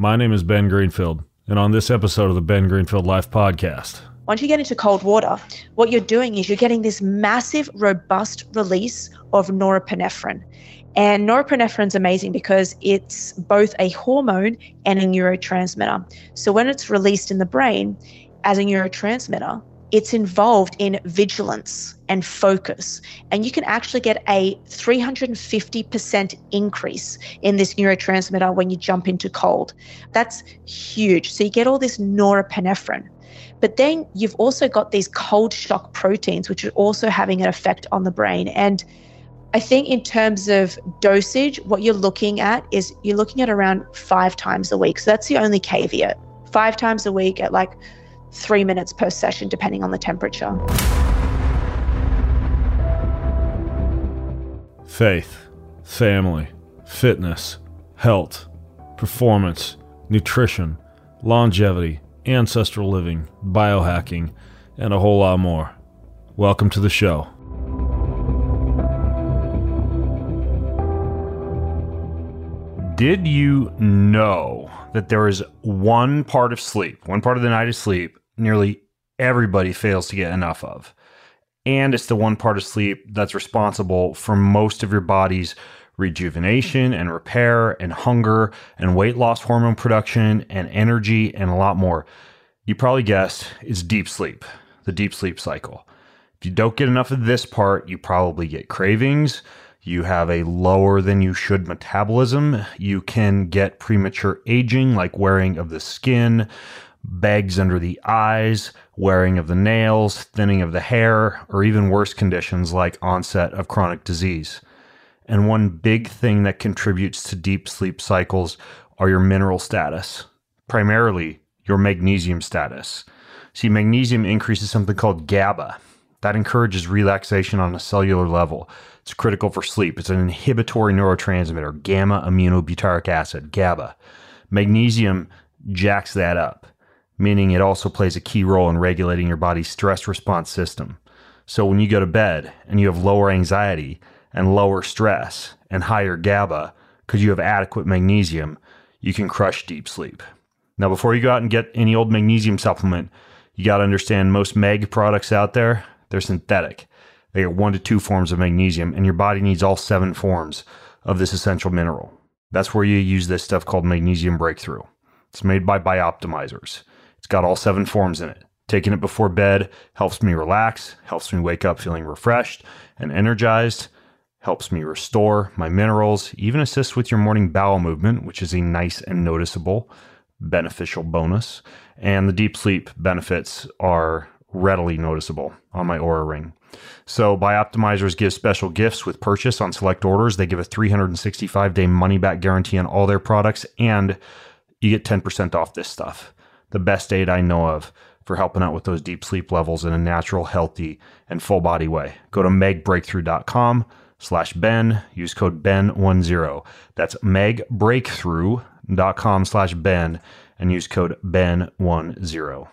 My name is Ben Greenfield, and on this episode of the Ben Greenfield Life Podcast, once you get into cold water, what you're doing is you're getting this massive, robust release of norepinephrine. And norepinephrine is amazing because it's both a hormone and a neurotransmitter. So when it's released in the brain as a neurotransmitter, it's involved in vigilance and focus. And you can actually get a 350% increase in this neurotransmitter when you jump into cold. That's huge. So you get all this norepinephrine. But then you've also got these cold shock proteins, which are also having an effect on the brain. And I think in terms of dosage, what you're looking at is you're looking at around five times a week. So that's the only caveat. Five times a week at like three minutes per session, depending on the temperature. Faith, family, fitness, health, performance, nutrition, longevity, ancestral living, biohacking, and a whole lot more. Welcome to the show. Did you know that there is one part of sleep, one part of the night of sleep, nearly everybody fails to get enough of? And it's the one part of sleep that's responsible for most of your body's rejuvenation and repair and hunger and weight loss hormone production and energy and a lot more. You probably guessed it's deep sleep, the deep sleep cycle. If you don't get enough of this part, you probably get cravings you have a lower than you should metabolism. You can get premature aging, like wearing of the skin, bags under the eyes, wearing of the nails, thinning of the hair, or even worse conditions like onset of chronic disease. And one big thing that contributes to deep sleep cycles are your mineral status, primarily your magnesium status. See, magnesium increases something called GABA. That encourages relaxation on a cellular level. It's critical for sleep. It's an inhibitory neurotransmitter, gamma aminobutyric acid, GABA. Magnesium jacks that up, meaning it also plays a key role in regulating your body's stress response system. So when you go to bed and you have lower anxiety and lower stress and higher GABA because you have adequate magnesium, you can crush deep sleep. Now, before you go out and get any old magnesium supplement, you got to understand most mag products out there, they're synthetic. They get one to two forms of magnesium, and your body needs all seven forms of this essential mineral. That's where you use this stuff called Magnesium Breakthrough. It's made by Bioptimizers. It's got all seven forms in it. Taking it before bed helps me relax, helps me wake up feeling refreshed and energized, helps me restore my minerals, even assists with your morning bowel movement, which is a nice and noticeable beneficial bonus. And the deep sleep benefits are readily noticeable on my Oura ring. So, Bioptimizers give special gifts with purchase on select orders. They give a 365 day money back guarantee on all their products, and you get 10% off this stuff. The best aid I know of for helping out with those deep sleep levels in a natural, healthy, and full body way. Go to magbreakthrough.com slash Ben. Use code Ben10. That's magbreakthrough.com slash Ben and use code Ben10.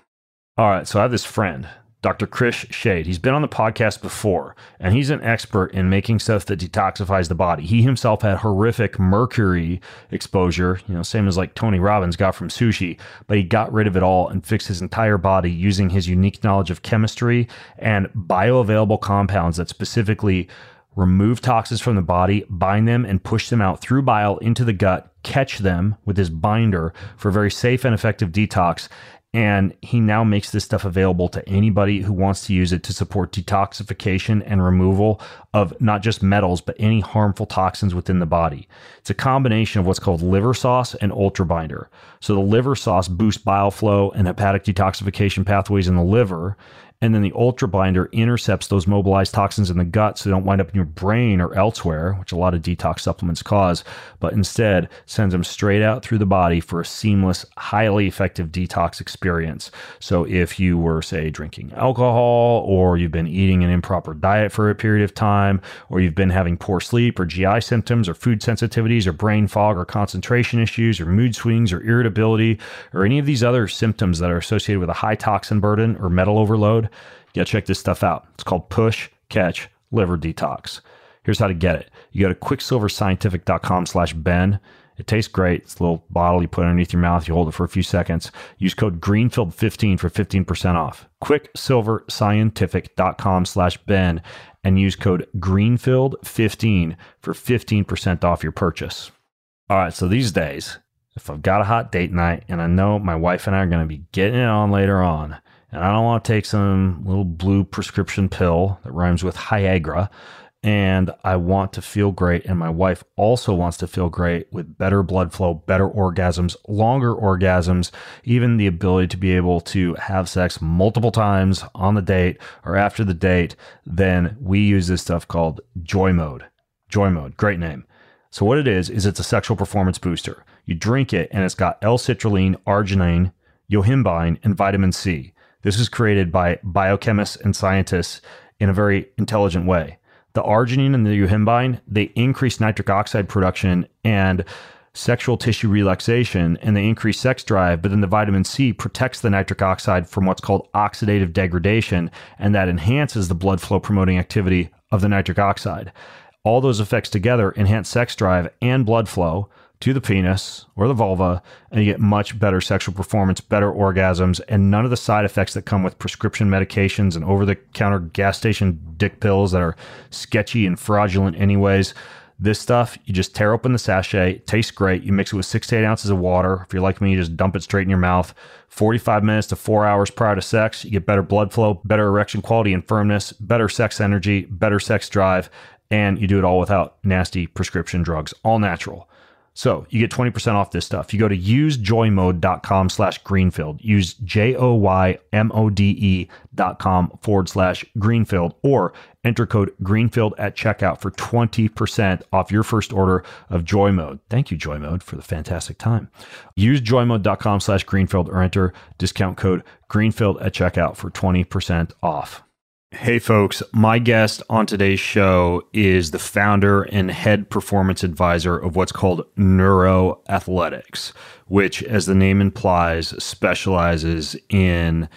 All right, so I have this friend Dr. Chris Shade. He's been on the podcast before, and he's an expert in making stuff that detoxifies the body. He himself had horrific mercury exposure, you know, same as like Tony Robbins got from sushi, but he got rid of it all and fixed his entire body using his unique knowledge of chemistry and bioavailable compounds that specifically remove toxins from the body, bind them, and push them out through bile into the gut, catch them with his binder for very safe and effective detox. And he now makes this stuff available to anybody who wants to use it to support detoxification and removal of not just metals, but any harmful toxins within the body. It's a combination of what's called liver sauce and ultra binder. So the liver sauce boosts bile flow and hepatic detoxification pathways in the liver and then the ultra binder intercepts those mobilized toxins in the gut so they don't wind up in your brain or elsewhere, which a lot of detox supplements cause, but instead sends them straight out through the body for a seamless, highly effective detox experience. So if you were, say, drinking alcohol, or you've been eating an improper diet for a period of time, or you've been having poor sleep or GI symptoms or food sensitivities or brain fog or concentration issues or mood swings or irritability or any of these other symptoms that are associated with a high toxin burden or metal overload, you gotta check this stuff out. It's called Push Catch Liver Detox. Here's how to get it. You go to quicksilverscientific.com slash Ben It tastes great. It's a little bottle you put underneath your mouth. You hold it for a few seconds. Use code Greenfield15 for 15% off. QuickSilverScientific.com slash Ben and use code Greenfield15 for 15% off your purchase. All right, so these days, if I've got a hot date night and I know my wife and I are going to be getting it on later on, and I don't want to take some little blue prescription pill that rhymes with Viagra, and I want to feel great, and my wife also wants to feel great with better blood flow, better orgasms, longer orgasms, even the ability to be able to have sex multiple times on the date or after the date, then we use this stuff called Joy Mode. Joy Mode, great name. So what it is is it's a sexual performance booster. You drink it and it's got L-citrulline, arginine, yohimbine, and vitamin C. This is created by biochemists and scientists in a very intelligent way the arginine and the yohimbine, they increase nitric oxide production and sexual tissue relaxation and they increase sex drive, but then the vitamin C protects the nitric oxide from what's called oxidative degradation, and that enhances the blood flow promoting activity of the nitric oxide. All those effects together enhance sex drive and blood flow to the penis or the vulva, and you get much better sexual performance, better orgasms, and none of the side effects that come with prescription medications and over the counter gas station dick pills that are sketchy and fraudulent, anyways. This stuff, you just tear open the sachet, tastes great. You mix it with six to eight ounces of water. If you're like me, you just dump it straight in your mouth. 45 minutes to four hours prior to sex, you get better blood flow, better erection quality and firmness, better sex energy, better sex drive, and you do it all without nasty prescription drugs, all natural. So you get 20% off this stuff. You go to usejoymode.com slash greenfield. Use J-O-Y-M-O-D-E dot com forward slash greenfield or enter code greenfield at checkout for 20% off your first order of Joy Mode. Thank you, Joy Mode, for the fantastic time. Use joymode.com slash greenfield or enter discount code greenfield at checkout for 20% off. Hey, folks. My guest on today's show is the founder and head performance advisor of what's called Neuroathletics, which, as the name implies, specializes in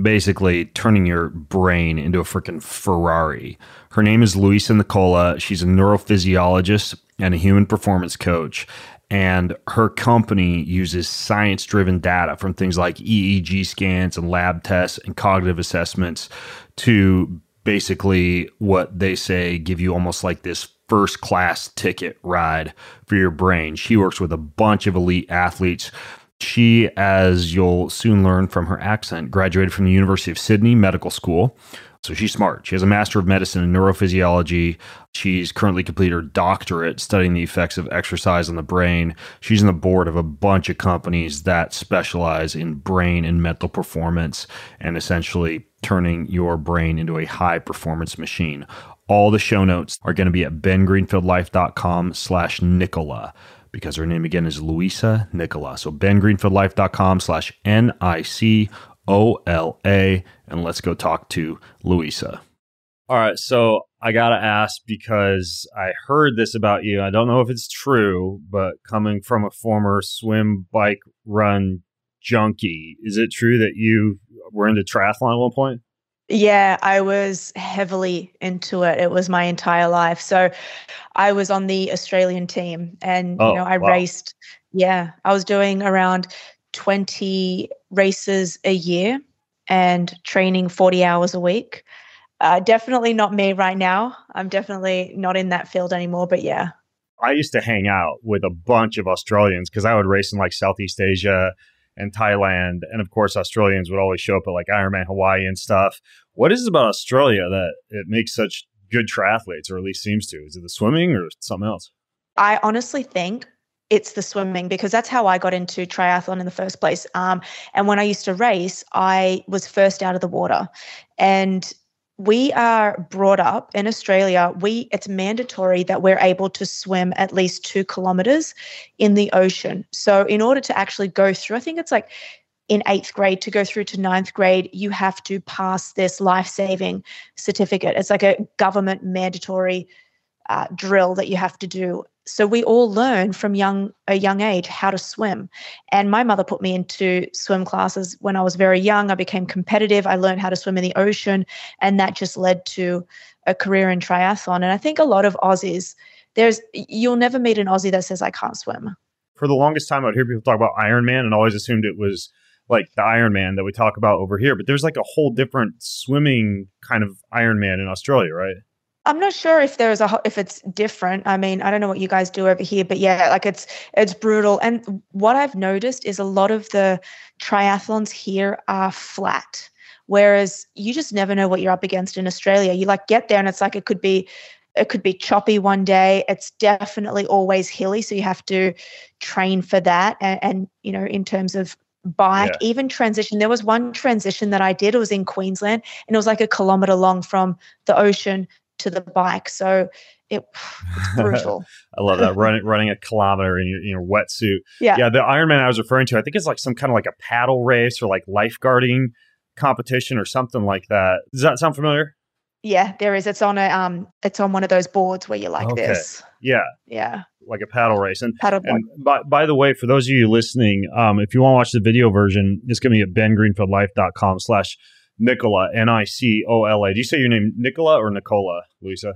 basically turning your brain into a freaking Ferrari. Her name is Louisa Nicola. She's a neurophysiologist and a human performance coach. And her company uses science driven data from things like EEG scans and lab tests and cognitive assessments to basically what they say give you almost like this first class ticket ride for your brain. She works with a bunch of elite athletes. She, as you'll soon learn from her accent, graduated from the University of Sydney Medical School. So she's smart. She has a Master of Medicine in Neurophysiology. She's currently completed her doctorate studying the effects of exercise on the brain. She's on the board of a bunch of companies that specialize in brain and mental performance and essentially turning your brain into a high performance machine. All the show notes are going to be at bengreenfieldlife.com slash Nicola because her name again is Louisa Nicola. So bengreenfieldlife.com slash N-I-C O L A, and let's go talk to Louisa. All right, so I gotta ask because I heard this about you. I don't know if it's true, but coming from a former swim, bike, run junkie, is it true that you were into triathlon at one point? Yeah, I was heavily into it. It was my entire life. So I was on the Australian team and oh, you know, I wow. raced yeah, I was doing around 20 races a year and training 40 hours a week. Uh, definitely not me right now. I'm definitely not in that field anymore, but yeah. I used to hang out with a bunch of Australians because I would race in like Southeast Asia and Thailand. And of course, Australians would always show up at like Ironman Hawaii and stuff. What is it about Australia that it makes such good triathletes, or at least seems to? Is it the swimming or something else? I honestly think it's the swimming because that's how I got into triathlon in the first place. Um, and when I used to race, I was first out of the water. And we are brought up in Australia, we it's mandatory that we're able to swim at least two kilometers in the ocean. So in order to actually go through, I think it's like in eighth grade to go through to ninth grade, you have to pass this life saving certificate. It's like a government mandatory uh, drill that you have to do. So we all learn from young a young age how to swim. And my mother put me into swim classes when i was very young. I became competitive. I learned how to swim in the ocean and that just led to a career in triathlon. And i think a lot of aussies there's you'll never meet an aussie that says i can't swim. For the longest time, I'd hear people talk about Ironman and always assumed it was like the Ironman that we talk about over here. But there's like a whole different swimming kind of Ironman in Australia, right? I'm not sure if there's a if it's different. I mean, I don't know what you guys do over here, but yeah, like it's it's brutal. And what I've noticed is a lot of the triathlons here are flat, whereas you just never know what you're up against in Australia. You like get there and it's like it could be it could be choppy one day. It's definitely always hilly, so you have to train for that. And, and you know, in terms of bike, yeah. even transition. There was one transition that I did. It was in Queensland, and it was like a kilometer long from the ocean to the bike. So it, it's brutal. I love that running running a kilometer in your, in your wetsuit. Yeah, yeah. The Ironman I was referring to, I think it's like some kind of like a paddle race or like lifeguarding competition or something like that. Does that sound familiar? Yeah, there is. It's on a um, it's on one of those boards where you're like okay. this. Yeah, yeah, like a paddle race. And paddle. And by, by the way, for those of you listening, um, if you want to watch the video version, it's going to be at bengreenfieldlife.com slash Nicola, N I C O L A. Do you say your name Nicola or Nicola, Louisa?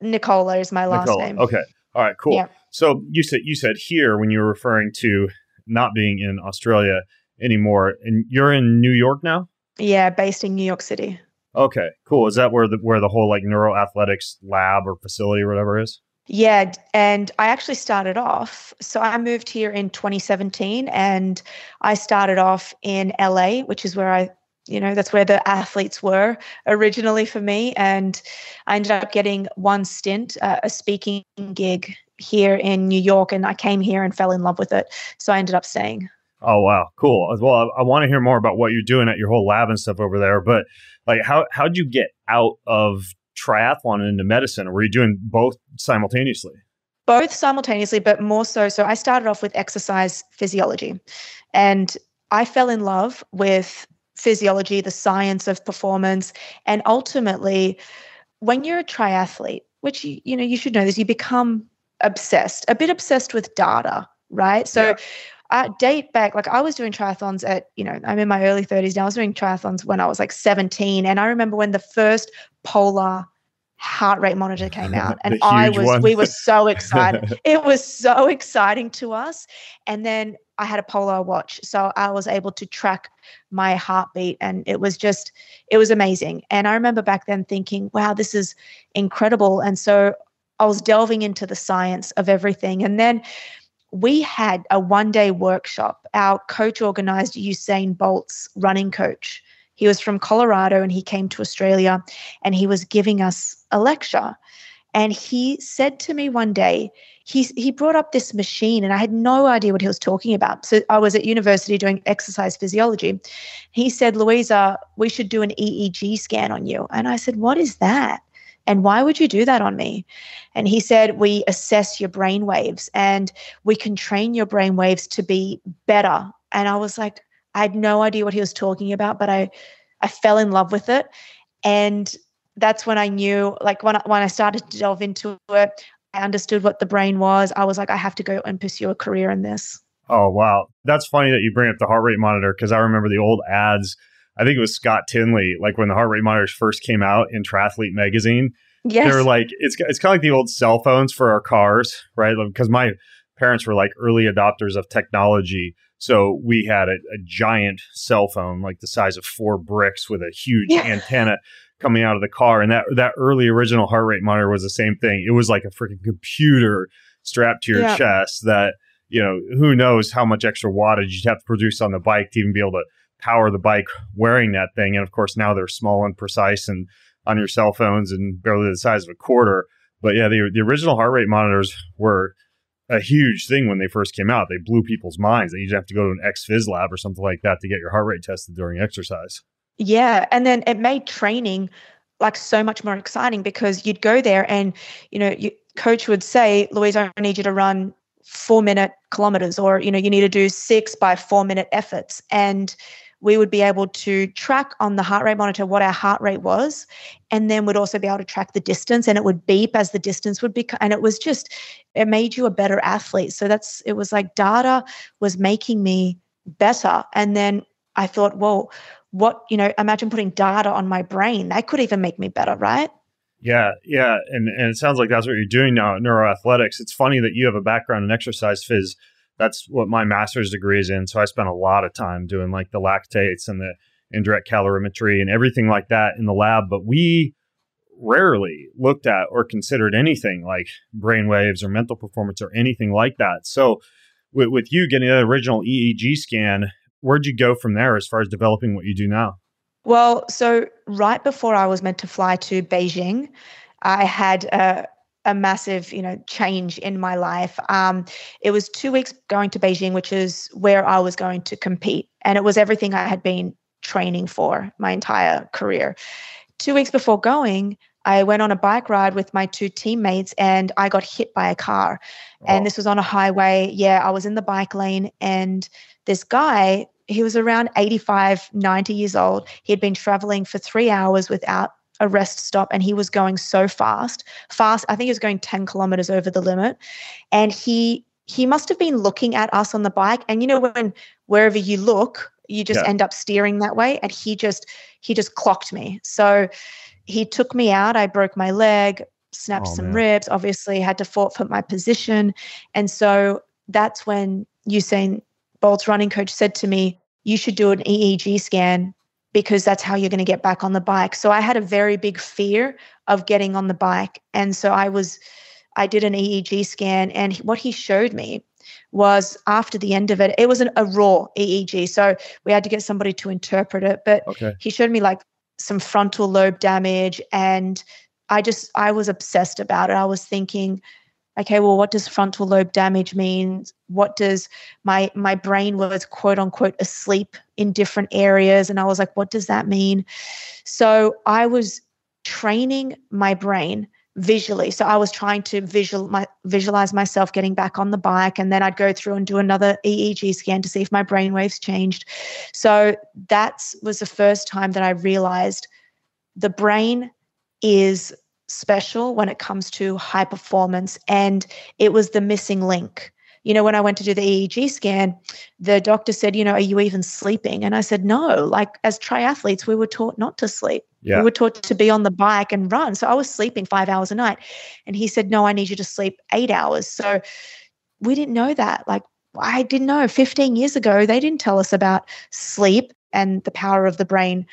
Nicola is my last Nicola. name. Okay. All right, cool. Yeah. So you said you said here when you were referring to not being in Australia anymore, and you're in New York now. Yeah, based in New York City. Okay, cool. Is that where the where the whole like neuro athletics lab or facility or whatever is? Yeah, and I actually started off. So I moved here in 2017, and I started off in LA, which is where I, you know, that's where the athletes were originally for me. And I ended up getting one stint, uh, a speaking gig here in New York, and I came here and fell in love with it. So I ended up staying. Oh wow, cool. Well, I, I want to hear more about what you're doing at your whole lab and stuff over there. But like, how how'd you get out of triathlon into medicine, or were you doing both simultaneously? Both simultaneously, but more so. So I started off with exercise physiology, and I fell in love with physiology, the science of performance, and ultimately, when you're a triathlete, which you, you know you should know this, you become obsessed, a bit obsessed with data, right? So. Yeah I date back, like I was doing triathlons at, you know, I'm in my early 30s now. I was doing triathlons when I was like 17. And I remember when the first polar heart rate monitor came out and I was one. we were so excited. it was so exciting to us. And then I had a polar watch. So I was able to track my heartbeat and it was just it was amazing. And I remember back then thinking, wow, this is incredible. And so I was delving into the science of everything. And then we had a one day workshop. Our coach organized Usain Bolt's running coach. He was from Colorado and he came to Australia and he was giving us a lecture. And he said to me one day, he, he brought up this machine and I had no idea what he was talking about. So I was at university doing exercise physiology. He said, Louisa, we should do an EEG scan on you. And I said, What is that? And why would you do that on me? And he said, We assess your brain waves and we can train your brain waves to be better. And I was like, I had no idea what he was talking about, but I, I fell in love with it. And that's when I knew, like when I, when I started to delve into it, I understood what the brain was. I was like, I have to go and pursue a career in this. Oh, wow. That's funny that you bring up the heart rate monitor because I remember the old ads I think it was Scott Tinley, like when the heart rate monitors first came out in Triathlete magazine. Yes. They're like, it's, it's kind of like the old cell phones for our cars, right? Because my parents were like early adopters of technology. So we had a, a giant cell phone, like the size of four bricks with a huge yeah. antenna coming out of the car. And that, that early original heart rate monitor was the same thing. It was like a freaking computer strapped to your chest that, you know, who knows how much extra wattage you'd have to produce on the bike to even be able to power the bike wearing that thing. And of course, now they're small and precise and on your cell phones and barely the size of a quarter. But yeah, the, the original heart rate monitors were a huge thing when they first came out. They blew people's minds. That you'd have to go to an ex phys lab or something like that to get your heart rate tested during exercise. Yeah. And then it made training like so much more exciting because you'd go there and, you know, coach would say, Louise, I need you to run four minute kilometers or, you know, you need to do six by four minute efforts. And we would be able to track on the heart rate monitor what our heart rate was and then we'd also be able to track the distance and it would beep as the distance would be and it was just it made you a better athlete so that's it was like data was making me better and then i thought well what you know imagine putting data on my brain that could even make me better right yeah yeah and and it sounds like that's what you're doing now at neuroathletics it's funny that you have a background in exercise phys That's what my master's degree is in. So I spent a lot of time doing like the lactates and the indirect calorimetry and everything like that in the lab. But we rarely looked at or considered anything like brain waves or mental performance or anything like that. So with, with you getting the original EEG scan, where'd you go from there as far as developing what you do now? Well, so right before I was meant to fly to Beijing, I had a, a massive, you know, change in my life. Um, it was two weeks going to Beijing, which is where I was going to compete, and it was everything I had been training for my entire career. Two weeks before going, I went on a bike ride with my two teammates and I got hit by a car. Oh. And this was on a highway. Yeah, I was in the bike lane and this guy, he was around 85, 90 years old. He had been traveling for three hours without a rest stop and he was going so fast. Fast, I think he was going 10 kilometers over the limit. And he he must have been looking at us on the bike. And you know, when wherever you look, you just yeah. end up steering that way. And he just he just clocked me. So he took me out. I broke my leg, snapped oh, some man. ribs, obviously had to forfeit my position. And so that's when Usain Bolt's running coach said to me, you should do an EEG scan because that's how you're going to get back on the bike. So I had a very big fear of getting on the bike. And so I was, I did an EEG scan. And what he showed me was after the end of it, it was an, a raw EEG. So we had to get somebody to interpret it. But okay. he showed me like some frontal lobe damage and I just I was obsessed about it. I was thinking, okay, well, what does frontal lobe damage mean? What does my my brain was quote unquote asleep in different areas? And I was like, what does that mean? So I was training my brain visually. So I was trying to visual my, visualize myself getting back on the bike, and then I'd go through and do another EEG scan to see if my brain waves changed. So that was the first time that I realized the brain is special when it comes to high performance, and it was the missing link you know, when I went to do the EEG scan, the doctor said, you know, are you even sleeping? And I said, no. Like as triathletes, we were taught not to sleep. Yeah. We were taught to be on the bike and run. So I was sleeping five hours a night. And he said, no, I need you to sleep eight hours. So we didn't know that. Like I didn't know 15 years ago, they didn't tell us about sleep and the power of the brain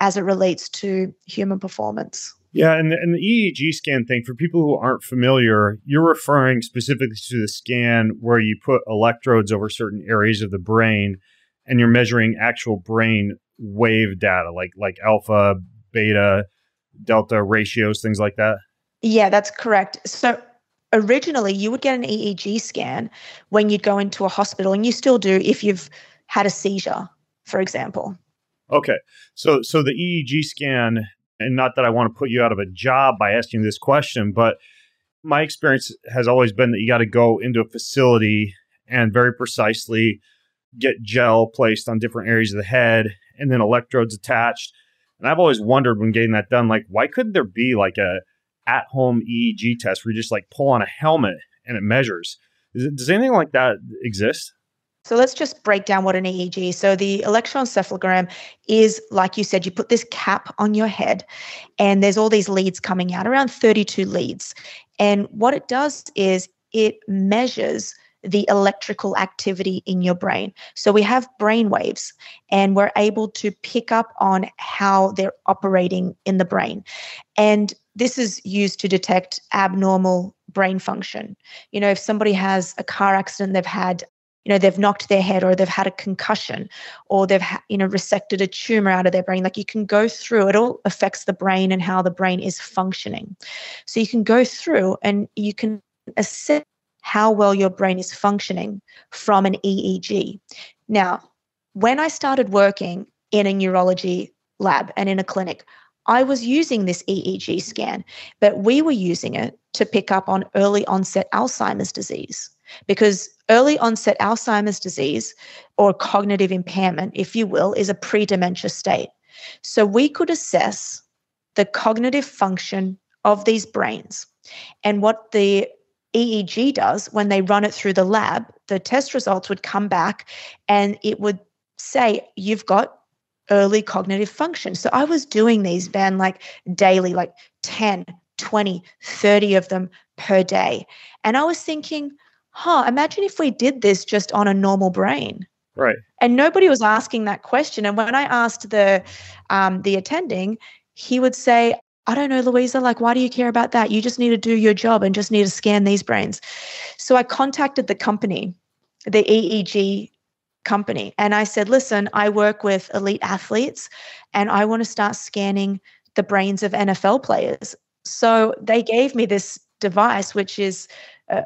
as it relates to human performance. Yeah, and the, and the EEG scan thing, for people who aren't familiar, you're referring specifically to the scan where you put electrodes over certain areas of the brain and you're measuring actual brain wave data like like alpha, beta, delta ratios, things like that. Yeah, that's correct. So originally you would get an EEG scan when you'd go into a hospital and you still do if you've had a seizure, for example. Okay. So so the EEG scan and not that I want to put you out of a job by asking this question, but my experience has always been that you got to go into a facility and very precisely get gel placed on different areas of the head and then electrodes attached. And I've always wondered when getting that done, like, why couldn't there be like a at home EEG test where you just like pull on a helmet and it measures? It, does anything like that exist? So let's just break down what an EEG. So the electroencephalogram is like you said, you put this cap on your head and there's all these leads coming out, around 32 leads. And what it does is it measures the electrical activity in your brain. So we have brain waves and we're able to pick up on how they're operating in the brain. And this is used to detect abnormal brain function. You know, if somebody has a car accident, they've had you know they've knocked their head or they've had a concussion or they've you know resected a tumor out of their brain. Like you can go through it all affects the brain and how the brain is functioning. So you can go through and you can assess how well your brain is functioning from an EEG now when i started working in a neurology lab and in a clinic I was using this EEG scan, but we were using it to pick up on early onset Alzheimer's disease because early onset Alzheimer's disease or cognitive impairment, if you will, is a pre dementia state. So we could assess the cognitive function of these brains. And what the EEG does when they run it through the lab, the test results would come back and it would say, You've got early cognitive function. So I was doing these, Ben, like daily, like 10, 20, 30 of them per day. And I was thinking, huh, imagine if we did this just on a normal brain. Right. And nobody was asking that question. And when I asked the um, the attending, he would say, I don't know, Louisa, like, why do you care about that? You just need to do your job and just need to scan these brains. So I contacted the company, the EEG company, and I said, listen, I work with elite athletes and I want to start scanning the brains of NFL players. So they gave me this device, which is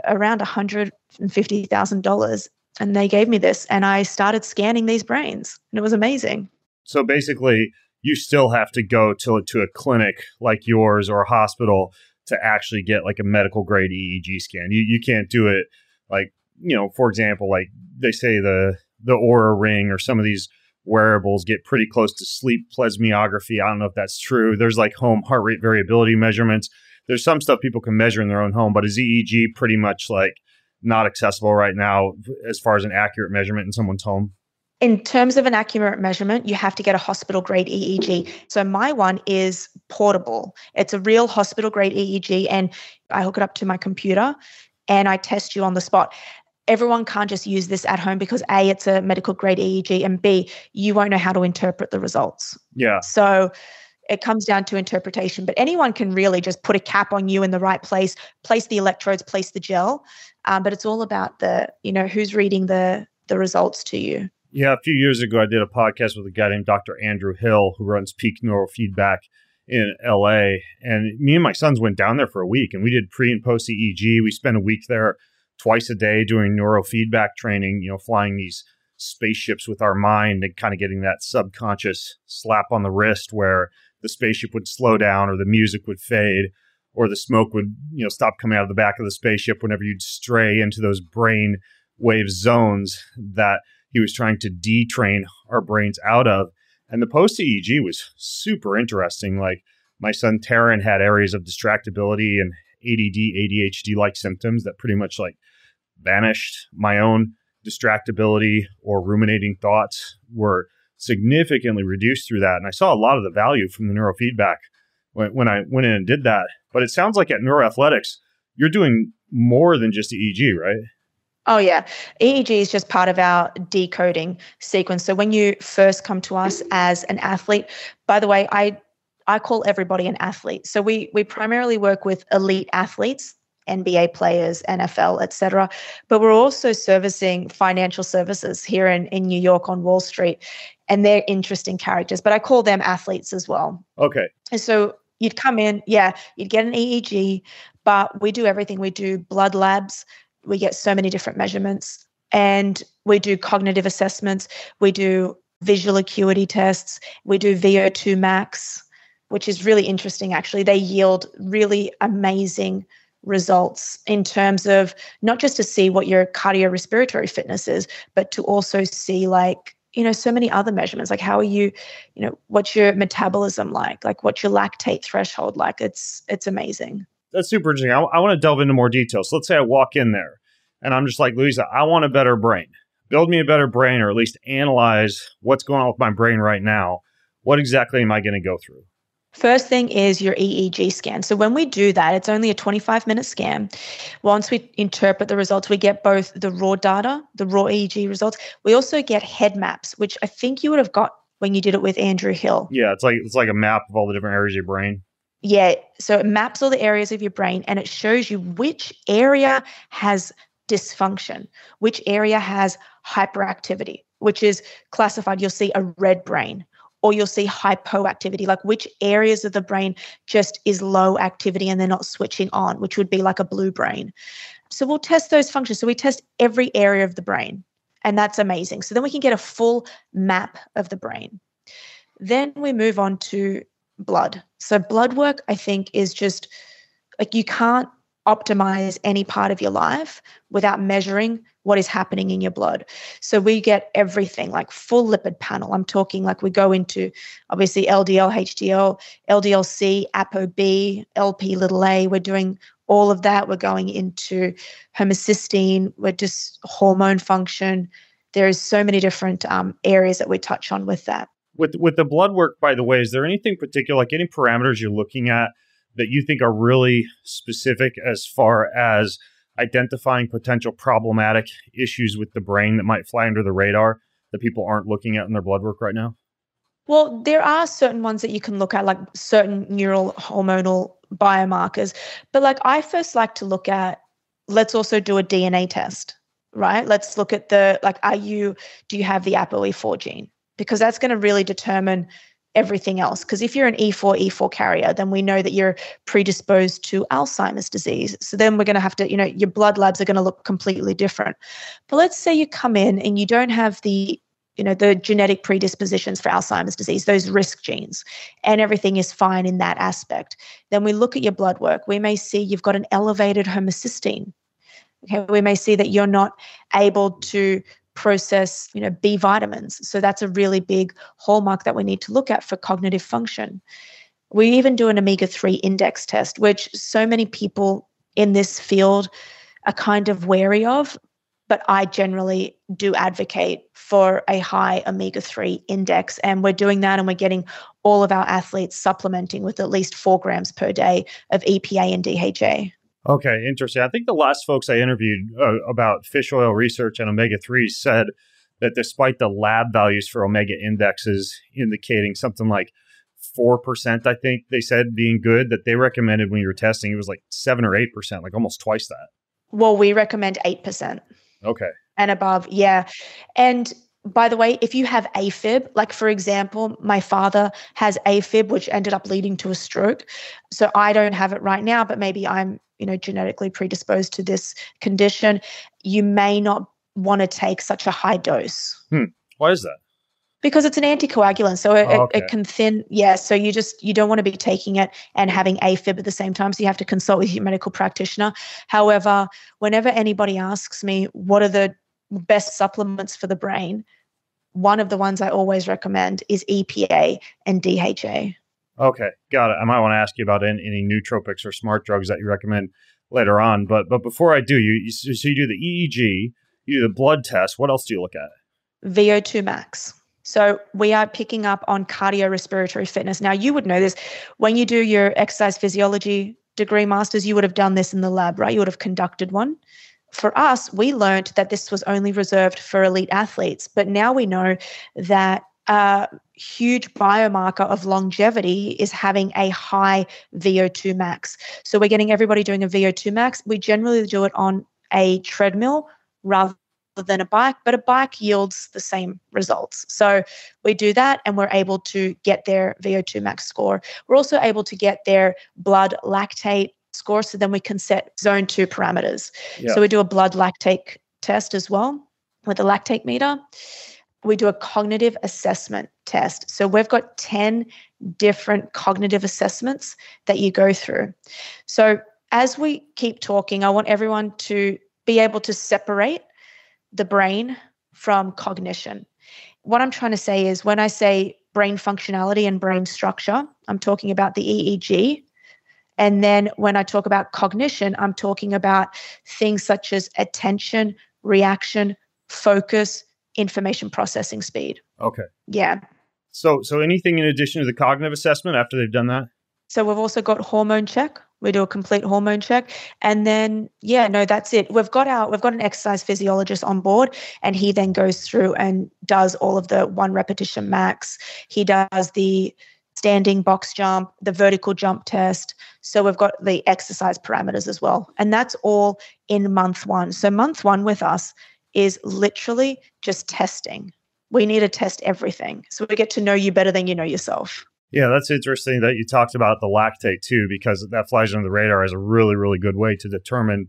around $150,000. And they gave me this, and I started scanning these brains, and it was amazing. So basically, you still have to go to, to a clinic like yours or a hospital to actually get like a medical grade EEG scan. You, you can't do it like, you know, for example, like they say the, the Oura ring or some of these wearables get pretty close to sleep plethysmography. I don't know if that's true. There's like home heart rate variability measurements. There's some stuff people can measure in their own home, but is EEG pretty much like not accessible right now as far as an accurate measurement in someone's home? In terms of an accurate measurement, you have to get a hospital grade EEG. So my one is portable. It's a real hospital grade EEG, and I hook it up to my computer and I test you on the spot. Everyone can't just use this at home because A, it's a medical grade EEG, and B, you won't know how to interpret the results. Yeah. So it comes down to interpretation, but anyone can really just put a cap on you in the right place, place the electrodes, place the gel. Um, but it's all about the, you know, who's reading the the results to you. Yeah, a few years ago, I did a podcast with a guy named Dr. Andrew Hill, who runs Peak Neurofeedback in LA. And me and my sons went down there for a week and we did pre and post EEG. We spent a week there twice a day doing neurofeedback training, you know, flying these spaceships with our mind and kind of getting that subconscious slap on the wrist where the spaceship would slow down or the music would fade or the smoke would, you know, stop coming out of the back of the spaceship whenever you'd stray into those brain wave zones that he was trying to detrain our brains out of. And the post EEG was super interesting. Like my son Terran had areas of distractibility and ADD, ADHD like symptoms that pretty much like vanished. My own distractibility or ruminating thoughts were significantly reduced through that. And I saw a lot of the value from the neurofeedback when, when I went in and did that. But it sounds like at Neuroathletics, you're doing more than just EEG, right? Oh, yeah. EEG is just part of our decoding sequence. So when you first come to us as an athlete, by the way, I I call everybody an athlete. So we we primarily work with elite athletes, NBA players, NFL, etc. But we're also servicing financial services here in, in New York on Wall Street. And they're interesting characters, but I call them athletes as well. Okay. And so you'd come in, yeah, you'd get an EEG, but we do everything. We do blood labs, we get so many different measurements and we do cognitive assessments we do visual acuity tests we do vo2 max which is really interesting actually they yield really amazing results in terms of not just to see what your cardiorespiratory fitness is but to also see like you know so many other measurements like how are you you know what's your metabolism like like what's your lactate threshold like it's it's amazing that's super interesting. I, I want to delve into more details. So let's say I walk in there and I'm just like, Louisa, I want a better brain. Build me a better brain or at least analyze what's going on with my brain right now. What exactly am I going to go through? First thing is your EEG scan. So when we do that, it's only a 25 minute scan. Once we interpret the results, we get both the raw data, the raw EEG results. We also get head maps, which I think you would have got when you did it with Andrew Hill. Yeah, it's like it's like a map of all the different areas of your brain. Yeah. So it maps all the areas of your brain and it shows you which area has dysfunction, which area has hyperactivity, which is classified. You'll see a red brain or you'll see hypoactivity, like which areas of the brain just is low activity and they're not switching on, which would be like a blue brain. So we'll test those functions. So we test every area of the brain, and that's amazing. So then we can get a full map of the brain. Then we move on to blood. So, blood work, I think, is just like you can't optimize any part of your life without measuring what is happening in your blood. So we get everything like full lipid panel. I'm talking like we go into obviously LDL, HDL, LDLC, ApoB, LP little a. We're doing all of that. We're going into homocysteine. We're just hormone function. There is so many different um, areas that we touch on with that with with the blood work by the way is there anything particular like any parameters you're looking at that you think are really specific as far as identifying potential problematic issues with the brain that might fly under the radar that people aren't looking at in their blood work right now? Well, there are certain ones that you can look at, like certain neural hormonal biomarkers. But like I first like to look at, let's also do a DNA test, right? Let's look at the like, are you do you have the ApoE4 gene? Because that's going to really determine everything else. Because if you're an E4 E4 carrier, then we know that you're predisposed to Alzheimer's disease. So then we're going to have to, you know, your blood labs are going to look completely different. But let's say you come in and you don't have the you know the genetic predispositions for alzheimer's disease those risk genes and everything is fine in that aspect then we look at your blood work we may see you've got an elevated homocysteine okay we may see that you're not able to process you know b vitamins so that's a really big hallmark that we need to look at for cognitive function we even do an omega-3 index test which so many people in this field are kind of wary of but I generally do advocate for a high omega 3 index. And we're doing that and we're getting all of our athletes supplementing with at least four grams per day of EPA and DHA. Okay, interesting. I think the last folks I interviewed uh, about fish oil research and omega 3 said that despite the lab values for omega indexes indicating something like 4%, I think they said being good, that they recommended when you were testing, it was like 7 or 8%, like almost twice that. Well, we recommend 8%. Okay. And above, yeah. And by the way, if you have AFib, like for example, my father has AFib, which ended up leading to a stroke. So I don't have it right now, but maybe I'm, you know, genetically predisposed to this condition. You may not want to take such a high dose. Hmm. Why is that? because it's an anticoagulant so it, oh, okay. it, it, can thin yeah so you just you don't want to be taking it and having afib at the same time so you have to consult with your medical practitioner however whenever anybody asks me what are the best supplements for the brain one of the ones i always recommend is epa and dha okay got it i might want to ask you about any, any nootropics or smart drugs that you recommend later on but but before i do you, you so you do the eeg you do the blood test what else do you look at vo2 max so we are picking up on cardiorespiratory fitness. Now, you would know this when you do your exercise physiology degree masters, you would have done this in the lab, right? You would have conducted one. For us, we learned that this was only reserved for elite athletes, but now we know that a huge biomarker of longevity is having a high VO2 max. So we're getting everybody doing a VO2 max. We generally do it on a treadmill rather than a bike, but a bike yields the same results. So we do that and we're able to get their VO2 max score. We're also able to get their blood lactate score. So then we can set zone two parameters. Yeah. So we do a blood lactate test as well with a lactate meter. We do a cognitive assessment test. So we've got 10 different cognitive assessments that you go through. So as we keep talking, I want everyone to be able to separate the brain from cognition. What I'm trying to say is when I say brain functionality and brain structure, I'm talking about the EEG. And then when I talk about cognition, I'm talking about things such as attention, reaction, focus, information processing speed. Okay. Yeah. So so anything in addition to the cognitive assessment after they've done that? So we've also got hormone check. We do a complete hormone check. And then yeah, no, that's it. We've got our we've got an exercise physiologist on board and he then goes through and does all of the one repetition max. He does the standing box jump, the vertical jump test. So we've got the exercise parameters as well. And that's all in month 1. So month 1 with us is literally just testing. We need to test everything. So we get to know you better than you know yourself. Yeah, that's interesting that you talked about the lactate too, because that flies under the radar as a really, really good way to determine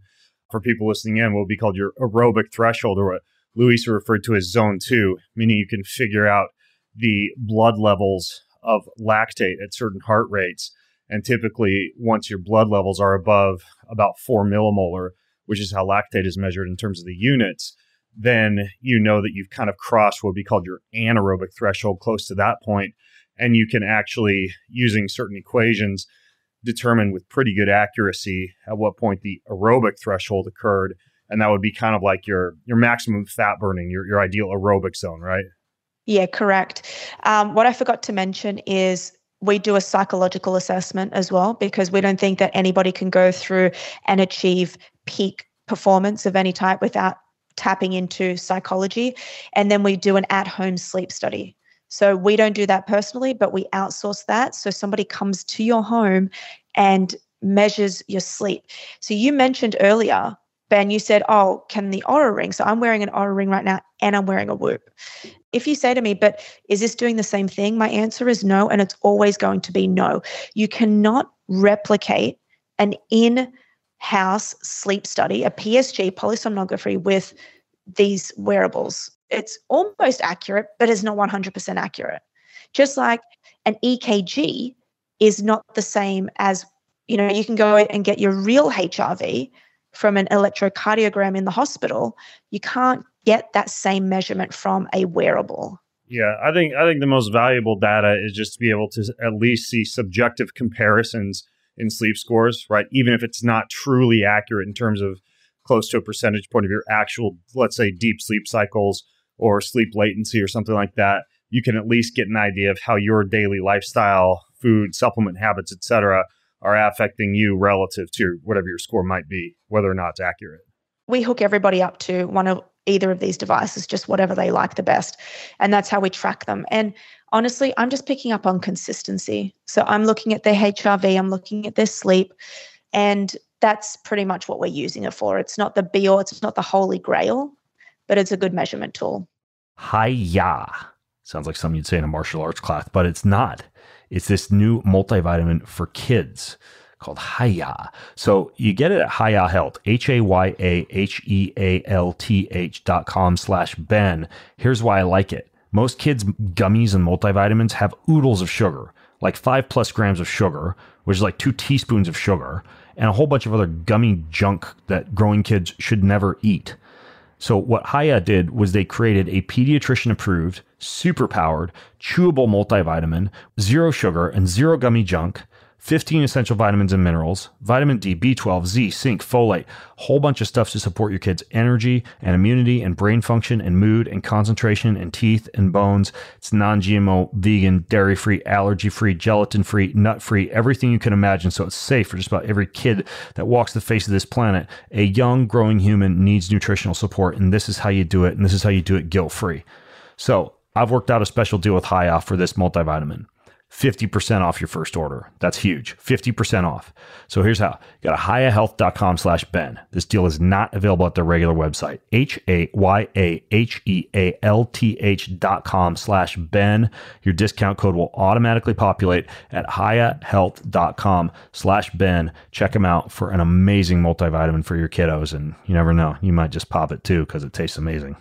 for people listening in what would be called your aerobic threshold, or what Luis referred to as zone two, meaning you can figure out the blood levels of lactate at certain heart rates. And typically, once your blood levels are above about four millimolar, which is how lactate is measured in terms of the units, then you know that you've kind of crossed what would be called your anaerobic threshold close to that point and you can actually using certain equations determine with pretty good accuracy at what point the aerobic threshold occurred and that would be kind of like your your maximum fat burning your, your ideal aerobic zone right? Yeah correct. Um, what i forgot to mention is we do a psychological assessment as well because we don't think that anybody can go through and achieve peak performance of any type without tapping into psychology. And then we do an at home sleep study. So we don't do that personally, but we outsource that. So somebody comes to your home and measures your sleep. So you mentioned earlier, Ben, you said, Oh, can the Oura ring? So I'm wearing an Oura ring right now and I'm wearing a whoop. If you say to me, but is this doing the same thing? My answer is no. And it's always going to be no. You cannot replicate an in house sleep study, a PSG, polysomnography with these wearables. It's almost accurate, but it's not 100% accurate. Just like an EKG is not the same as, you know, you can go and get your real HRV from an electrocardiogram in the hospital. You can't get that same measurement from a wearable. Yeah, I think I think the most valuable data is just to be able to at least see subjective comparisons in sleep scores, right? Even if it's not truly accurate in terms of close to a percentage point of your actual, let's say, deep sleep cycles or sleep latency or something like that, you can at least get an idea of how your daily lifestyle, food, supplement habits, etc., are affecting you relative to whatever your score might be, whether or not it's accurate. We hook everybody up to one of either of these devices, just whatever they like the best. And that's how we track them. And honestly, I'm just picking up on consistency. So I'm looking at their HRV, I'm looking at their sleep, and that's pretty much what we're using it for. It's not the be all, it's not the holy grail, but it's a good measurement tool. Hiya. Sounds like something you'd say in a martial arts class, but it's not. It's this new multivitamin for kids called Hiya. So you get it at Hiya Health, H A Y A H E A L T H dot com slash Ben. Here's why I like it. Most kids' gummies and multivitamins have oodles of sugar, like five plus grams of sugar, which is like two teaspoons of sugar, and a whole bunch of other gummy junk that growing kids should never eat. So, what Hiya did was they created a pediatrician approved, super powered, chewable multivitamin, zero sugar, and zero gummy junk 15 essential vitamins and minerals, vitamin D, B12, Z, zinc, folate, whole bunch of stuff to support your kids' energy and immunity and brain function and mood and concentration and teeth and bones. It's non GMO, vegan, dairy free, allergy free, gelatin free, nut free, everything you can imagine. So it's safe for just about every kid that walks the face of this planet. A young, growing human needs nutritional support, and this is how you do it, and this is how you do it guilt free. So I've worked out a special deal with Hiya for this multivitamin. 50% off your first order. That's huge. 50% off. So here's how. You go to hiyahealth.com slash Ben. This deal is not available at their regular website. H-A-Y-A-H-E-A-L-T-H dot com slash Ben. Your discount code will automatically populate at hiyahealth.com slash Ben. Check them out for an amazing multivitamin for your kiddos. And you never know, you might just pop it too because it tastes amazing.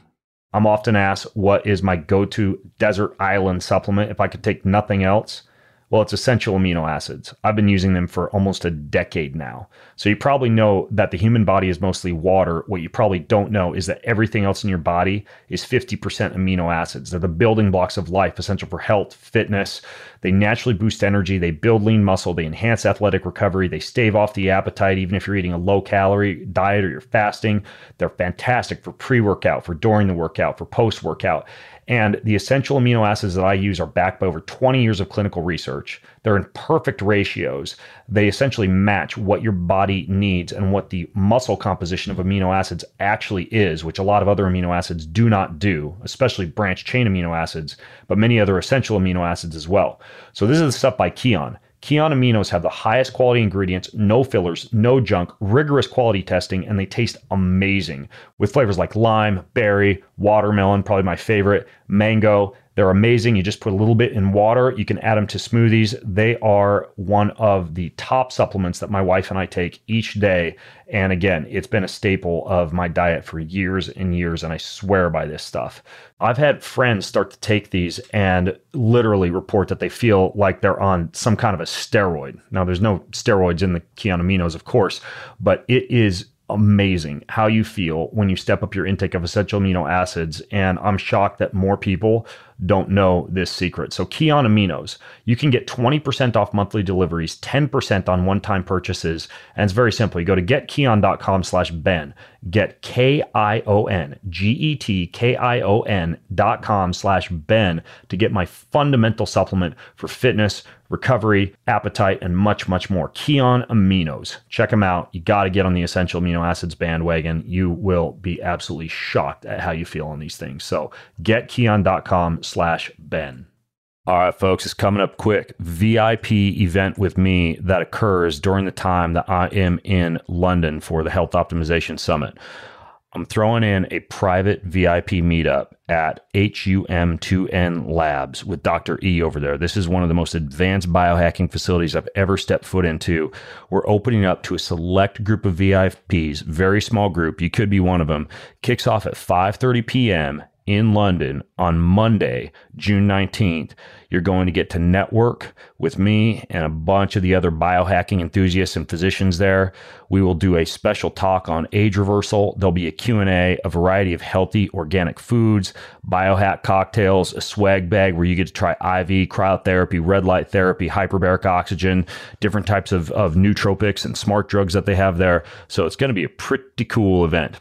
I'm often asked what is my go to desert island supplement if I could take nothing else. Well, it's essential amino acids. I've been using them for almost a decade now. So you probably know that the human body is mostly water. What you probably don't know is that everything else in your body is 50% amino acids. They're the building blocks of life, essential for health, fitness. They naturally boost energy. They build lean muscle. They enhance athletic recovery. They stave off the appetite, even if you're eating a low calorie diet or you're fasting. They're fantastic for pre workout, for during the workout, for post workout. And the essential amino acids that I use are backed by over 20 years of clinical research. They're in perfect ratios. They essentially match what your body needs and what the muscle composition of amino acids actually is, which a lot of other amino acids do not do, especially branched chain amino acids, but many other essential amino acids as well. So this is the stuff by Kion. Kion aminos have the highest quality ingredients, no fillers, no junk, rigorous quality testing, and they taste amazing with flavors like lime, berry, watermelon, probably my favorite, mango, they're amazing. You just put a little bit in water. You can add them to smoothies. They are one of the top supplements that my wife and I take each day. And again, it's been a staple of my diet for years and years. And I swear by this stuff. I've had friends start to take these and literally report that they feel like they're on some kind of a steroid. Now, there's no steroids in the Kion aminos, of course, but it is amazing how you feel when you step up your intake of essential amino acids. And I'm shocked that more people don't know this secret. So, Kion Aminos, you can get 20% off monthly deliveries, 10% on one time purchases. And it's very simple. You go to getkion.com slash Ben, get K I O N, G E T K I O N dot com slash Ben to get my fundamental supplement for fitness, recovery, appetite, and much, much more. Kion Aminos. Check them out. You got to get on the essential amino acids bandwagon. You will be absolutely shocked at how you feel on these things. So getkion.com slash Ben. All right, folks, it's coming up quick. VIP event with me that occurs during the time that I am in London for the Health Optimization Summit. I'm throwing in a private VIP meetup at HUM2N Labs with Dr. E over there. This is one of the most advanced biohacking facilities I've ever stepped foot into. We're opening up to a select group of VIPs, very small group. You could be one of them. Kicks off at 5:30 p.m in London on Monday, June 19th. You're going to get to network with me and a bunch of the other biohacking enthusiasts and physicians there. We will do a special talk on age reversal. There'll be a Q&A, a variety of healthy organic foods, biohack cocktails, a swag bag where you get to try IV, cryotherapy, red light therapy, hyperbaric oxygen, different types of, of nootropics and smart drugs that they have there. So it's going to be a pretty cool event.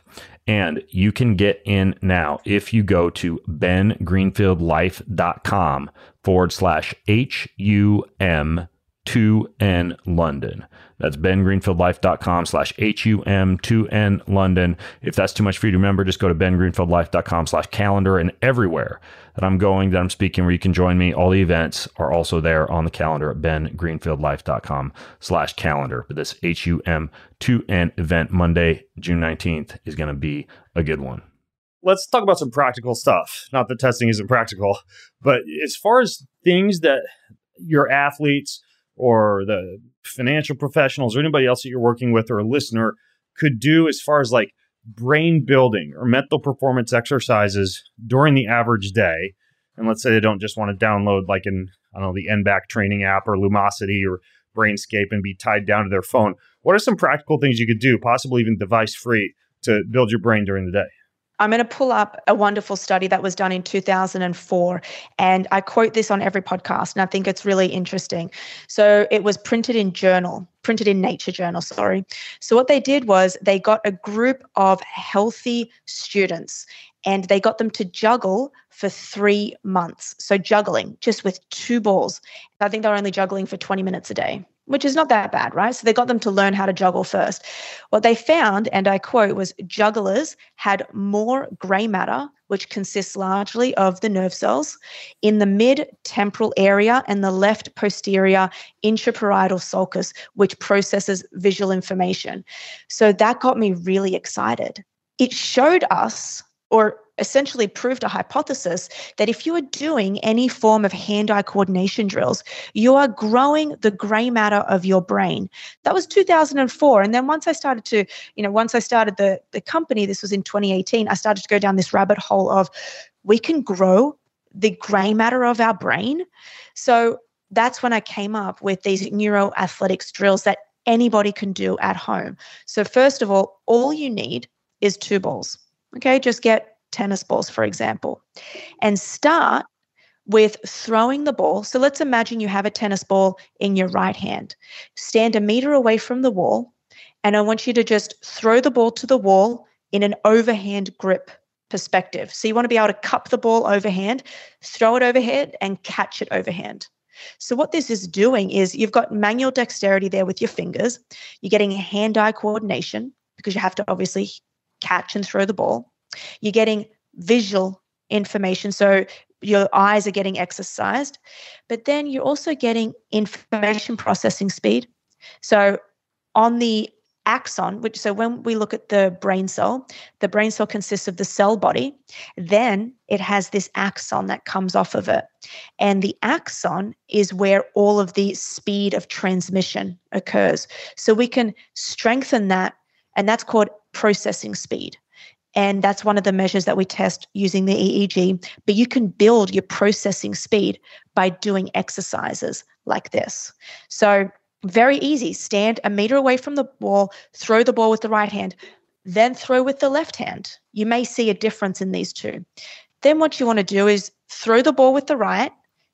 And you can get in now if you go to bengreenfieldlife.com forward slash H U M 2N London. That's bengreenfieldlife.com slash HUM2N London. If that's too much for you to remember, just go to bengreenfieldlife.com slash calendar and everywhere that I'm going, that I'm speaking, where you can join me. All the events are also there on the calendar at bengreenfieldlife.com slash calendar. But this HUM2N event Monday, June 19th is going to be a good one. Let's talk about some practical stuff. Not that testing isn't practical, but as far as things that your athletes or the financial professionals or anybody else that you're working with or a listener could do as far as like brain building or mental performance exercises during the average day. And let's say they don't just want to download like an, I don't know, the NBAC training app or Lumosity or Brainscape and be tied down to their phone. What are some practical things you could do, possibly even device free, to build your brain during the day? I'm going to pull up a wonderful study that was done in 2004. And I quote this on every podcast, and I think it's really interesting. So it was printed in journal, printed in Nature Journal, sorry. So what they did was they got a group of healthy students and they got them to juggle for three months. So juggling just with two balls. I think they were only juggling for 20 minutes a day which is not that bad, right? So they got them to learn how to juggle first. What they found, and I quote, was jugglers had more gray matter, which consists largely of the nerve cells, in the mid temporal area and the left posterior intraparietal sulcus, which processes visual information. So that got me really excited. It showed us, or essentially proved a hypothesis that if you are doing any form of hand eye coordination drills, you are growing the gray matter of your brain. That was 2004. And then once I started to, you know, once I started the, the company, this was in 2018, I started to go down this rabbit hole of we can grow the gray matter of our brain. So that's when I came up with these neuroathletics drills that anybody can do at home. So, first of all, all you need is two balls. Okay, just get tennis balls, for example, and start with throwing the ball. So let's imagine you have a tennis ball in your right hand. Stand a meter away from the wall, and I want you to just throw the ball to the wall in an overhand grip perspective. So you want to be able to cup the ball overhand, throw it overhead, and catch it overhand. So, what this is doing is you've got manual dexterity there with your fingers. You're getting hand eye coordination because you have to obviously catch and throw the ball. You're getting visual information. So your eyes are getting exercised, but then you're also getting information processing speed. So on the axon, which so when we look at the brain cell, the brain cell consists of the cell body, then it has this axon that comes off of it. And the axon is where all of the speed of transmission occurs. So we can strengthen that, and that's called processing speed. And that's one of the measures that we test using the EEG. But you can build your processing speed by doing exercises like this. So, very easy. Stand a meter away from the ball, throw the ball with the right hand, then throw with the left hand. You may see a difference in these two. Then what you want to do is throw the ball with the right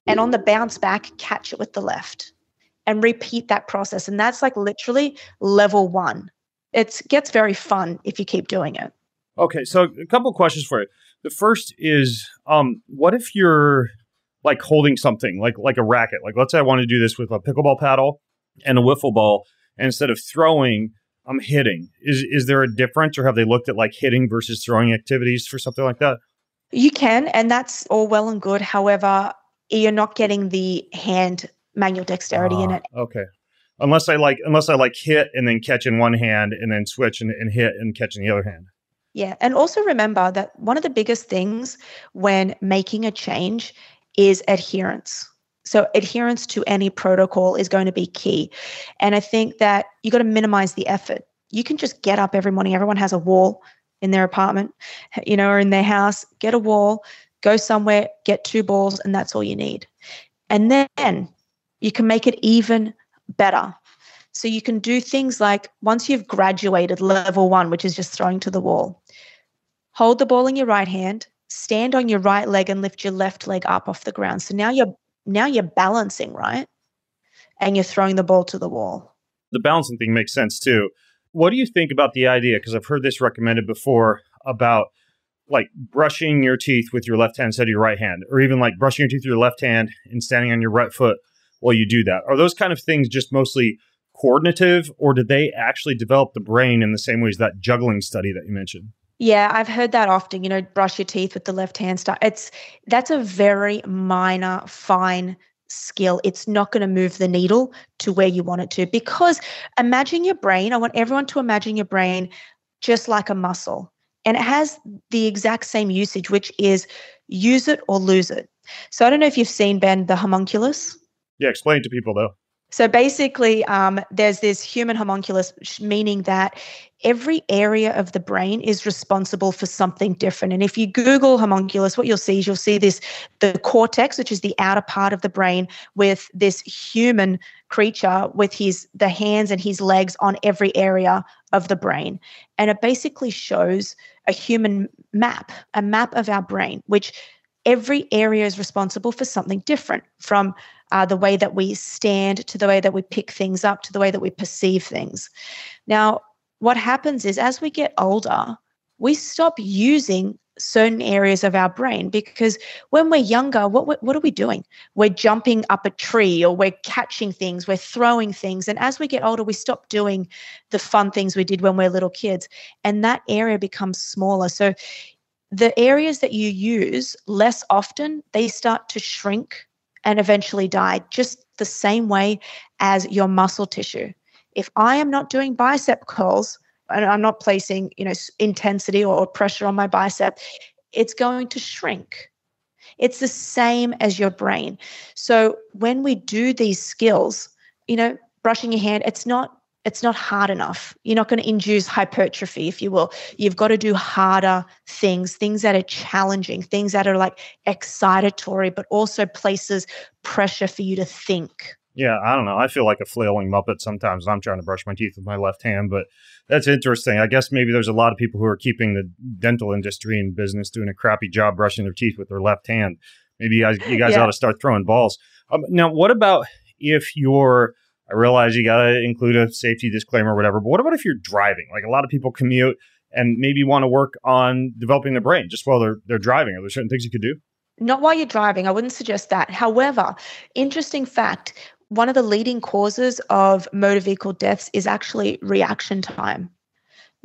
and on the bounce back, catch it with the left and repeat that process. And that's like literally level one. It gets very fun if you keep doing it. Okay, so a couple questions for you. The first is, um, what if you're like holding something like like a racket? Like, let's say I want to do this with a pickleball paddle and a wiffle ball, and instead of throwing, I'm hitting. Is is there a difference, or have they looked at like hitting versus throwing activities for something like that? You can, and that's all well and good. However, you're not getting the hand manual dexterity in it. Okay. Unless I like unless I like hit and then catch in one hand and then switch and, and hit and catch in the other hand. Yeah. And also remember that one of the biggest things when making a change is adherence. So adherence to any protocol is going to be key. And I think that you got to minimize the effort. You can just get up every morning. Everyone has a wall in their apartment, you know, or in their house, get a wall, go somewhere, get two balls, and that's all you need. And then you can make it even better. So you can do things like once you've graduated level one, which is just throwing to the wall, hold the ball in your right hand, stand on your right leg and lift your left leg up off the ground. So now you're now you're balancing, right? And you're throwing the ball to the wall. The balancing thing makes sense too. What do you think about the idea? Because I've heard this recommended before about like brushing your teeth with your left hand instead of your right hand, or even like brushing your teeth with your left hand and standing on your right foot while you do that. Are those kind of things just mostly coordinative, or did they actually develop the brain in the same way as that juggling study that you mentioned? Yeah, I've heard that often, you know, brush your teeth with the left hand stuff. It's that's a very minor, fine skill. It's not going to move the needle to where you want it to. Because imagine your brain, I want everyone to imagine your brain just like a muscle. And it has the exact same usage, which is use it or lose it. So I don't know if you've seen Ben the homunculus. Yeah, explain to people though. So basically, um, there's this human homunculus, meaning that every area of the brain is responsible for something different. And if you Google homunculus, what you'll see is you'll see this the cortex, which is the outer part of the brain, with this human creature with his the hands and his legs on every area of the brain. And it basically shows a human map, a map of our brain, which every area is responsible for something different from uh, the way that we stand to the way that we pick things up to the way that we perceive things. Now, what happens is as we get older, we stop using certain areas of our brain because when we're younger what what are we doing we're jumping up a tree or we're catching things we're throwing things and as we get older we stop doing the fun things we did when we're little kids and that area becomes smaller so the areas that you use less often they start to shrink and eventually die, just the same way as your muscle tissue. If I am not doing bicep curls and I'm not placing, you know, intensity or pressure on my bicep, it's going to shrink. It's the same as your brain. So when we do these skills, you know, brushing your hand, it's not it's not hard enough. You're not going to induce hypertrophy, if you will. You've got to do harder things, things that are challenging, things that are like excitatory, but also places pressure for you to think. Yeah, I don't know. I feel like a flailing muppet sometimes. I'm trying to brush my teeth with my left hand, but that's interesting. I guess maybe there's a lot of people who are keeping the dental industry in business doing a crappy job brushing their teeth with their left hand. Maybe you guys, you guys yeah. ought to start throwing balls. Um, now, what about if you're I realize you got to include a safety disclaimer or whatever, but what about if you're driving? Like a lot of people commute and maybe want to work on developing their brain just while they're they're driving. Are there certain things you could do? Not while you're driving. I wouldn't suggest that. However, interesting fact, one of the leading causes of motor vehicle deaths is actually reaction time.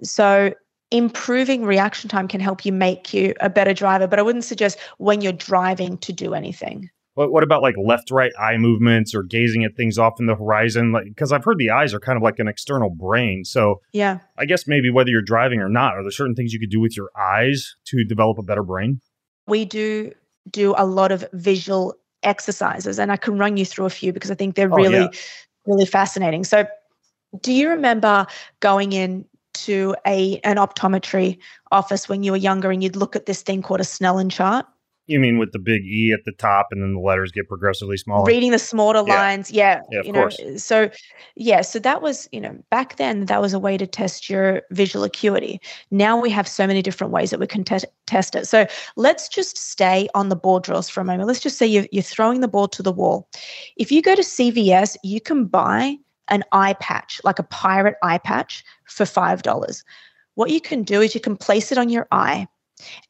So improving reaction time can help you make you a better driver, but I wouldn't suggest when you're driving to do anything. What, what about like left right eye movements or gazing at things off in the horizon? Like, because I've heard the eyes are kind of like an external brain. So, yeah, I guess maybe whether you're driving or not, are there certain things you could do with your eyes to develop a better brain? We do do a lot of visual exercises, and I can run you through a few because I think they're oh, really, yeah. really fascinating. So, do you remember going in to a an optometry office when you were younger and you'd look at this thing called a Snellen chart? You mean with the big E at the top and then the letters get progressively smaller? Reading the smaller Yeah. lines, yeah, Yeah, you know. course. So, yeah, so that was, you know, back then that was a way to test your visual acuity. Now we have so many different ways that we can test test it. So let's just stay on the ball drills for a moment. Let's just say you're, you're throwing the ball to the wall. If you go to CVS, you can buy an eye patch, like a pirate eye patch, for five dollars. What you can do is you can place it on your eye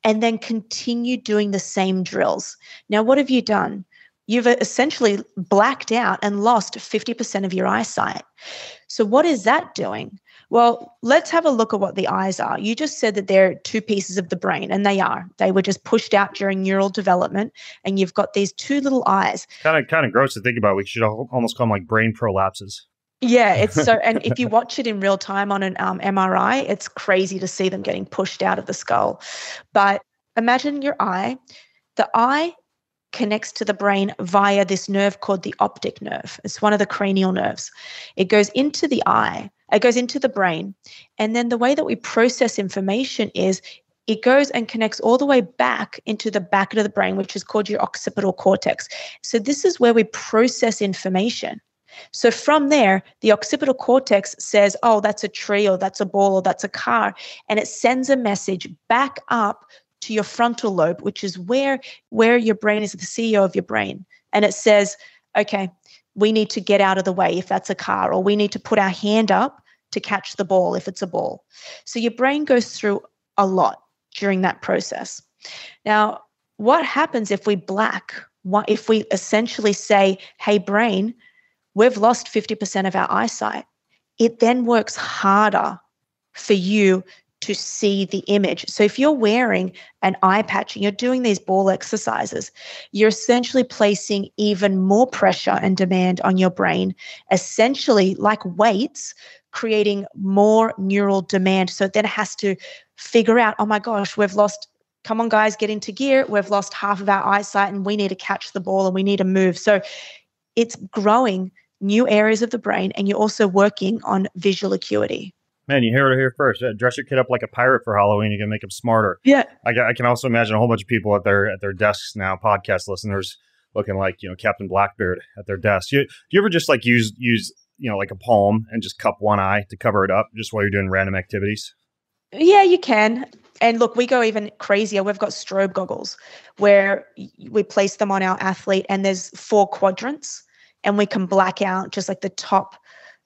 and then continue doing the same drills. Now, what have you done? You've uh, essentially blacked out and lost 50% of your eyesight. So, what is that doing? Well, let's have a look at what the eyes are. You just said that they're two pieces of the brain, and they are. They were just pushed out during neural development, and you've got these two little eyes. Kind of kind of gross to think about. We should almost call them like brain prolapses. Yeah, it's so, and if you watch it in real time on an um, MRI, it's crazy to see them getting pushed out of the skull. But imagine your eye. The eye connects to the brain via this nerve called the optic nerve. It's one of the cranial nerves. It goes into the eye, it goes into the brain. And then the way that we process information is it goes and connects all the way back into the back of the brain, which is called your occipital cortex. So, this is where we process information. So from there, the occipital cortex says, oh, that's a tree or that's a ball or that's a car. And it sends a message back up to your frontal lobe, which is where, where your brain is the CEO of your brain. And it says, okay, we need to get out of the way if that's a car, or we need to put our hand up to catch the ball if it's a ball. So your brain goes through a lot during that process. Now, what happens if we black? If we essentially say, hey, brain, we've lost 50% of our eyesight. It then works harder for you to see the image. So if you're wearing an eye patch and you're doing these ball exercises, you're essentially placing even more pressure and demand on your brain, essentially like weights, creating more neural demand. So then it has to figure out, oh my gosh, we've lost come on guys get into gear we've lost half of our eyesight and we need to catch the ball and we need to move so it's growing new areas of the brain and you're also working on visual acuity. Man, you hear it here first. Uh, Dress your kid up like a pirate for Halloween. You can make him smarter. Yeah. I, I can also imagine a whole bunch of people at their at their desks now, podcast listeners, looking like you know Captain Blackbeard at their desk. You, do you ever just like use use you know like a palm and just cup one eye to cover it up just while you're doing random activities? Yeah, you can. And look, we go even crazier. We've got strobe goggles where we place them on our athlete and there's four quadrants and we can black out just like the top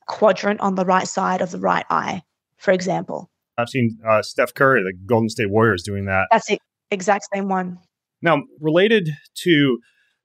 quadrant on the right side of the right eye, for example. I've seen uh, Steph Curry, the Golden State Warriors, doing that. That's the exact same one. Now, related to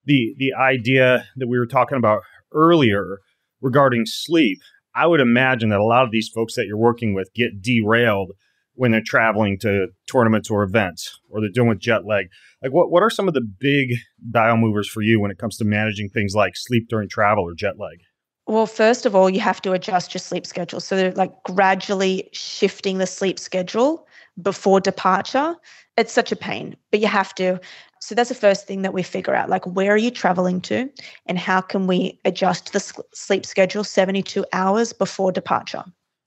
the the idea that we were talking about earlier regarding sleep, I would imagine that a lot of these folks that you're working with get derailed when they're traveling to tournaments or events or they're dealing with jet lag. Like what what are some of the big dial movers for you when it comes to managing things like sleep during travel or jet lag? Well, first of all, you have to adjust your sleep schedule. So they're like gradually shifting the sleep schedule before departure. It's such a pain, but you have to. So that's the first thing that we figure out like, where are you traveling to? And how can we adjust the sleep schedule 72 hours before departure?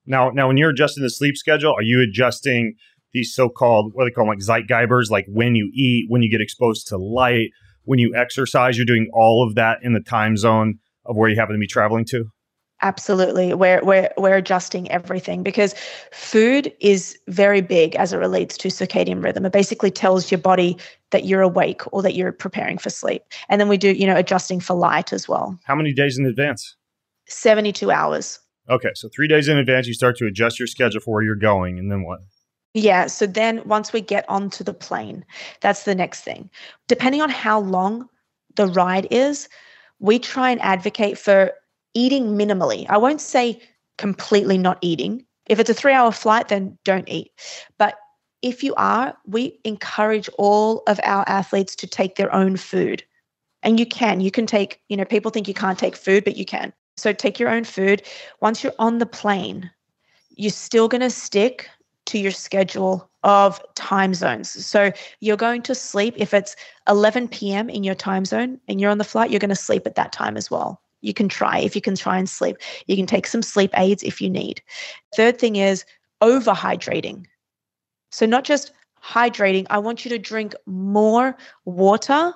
Now, now when you're adjusting the sleep schedule, are you adjusting these so-called what do they call them, like zeitgebers, like when you eat, when you get exposed to light, when you exercise, you're doing all of that in the time zone of where you happen to be traveling to? Absolutely. We're, we're, we're adjusting everything because food is very big as it relates to circadian rhythm. It basically tells your body that you're awake or that you're preparing for sleep. And then we do, you know, adjusting for light as well. How many days in advance? 72 hours. Okay, so three days in advance, you start to adjust your schedule for where you're going, and then what? Yeah. So then once we get onto the plane, that's the next thing. Depending on how long the ride is, we try and advocate for eating minimally. I won't say completely not eating. If it's a three hour flight, then don't eat. But if you are, we encourage all of our athletes to take their own food. And you can. You can take, you know, people think you can't take food, but you can. So take your own food. Once you're on the plane, you're still going to stick to your schedule of time zones. So you're going to sleep if it's 11 p.m. in your time zone and you're on the flight, you're going to sleep at that time as well. You can try if you can try and sleep. You can take some sleep aids if you need. Third thing is overhydrating. So not just hydrating, I want you to drink more water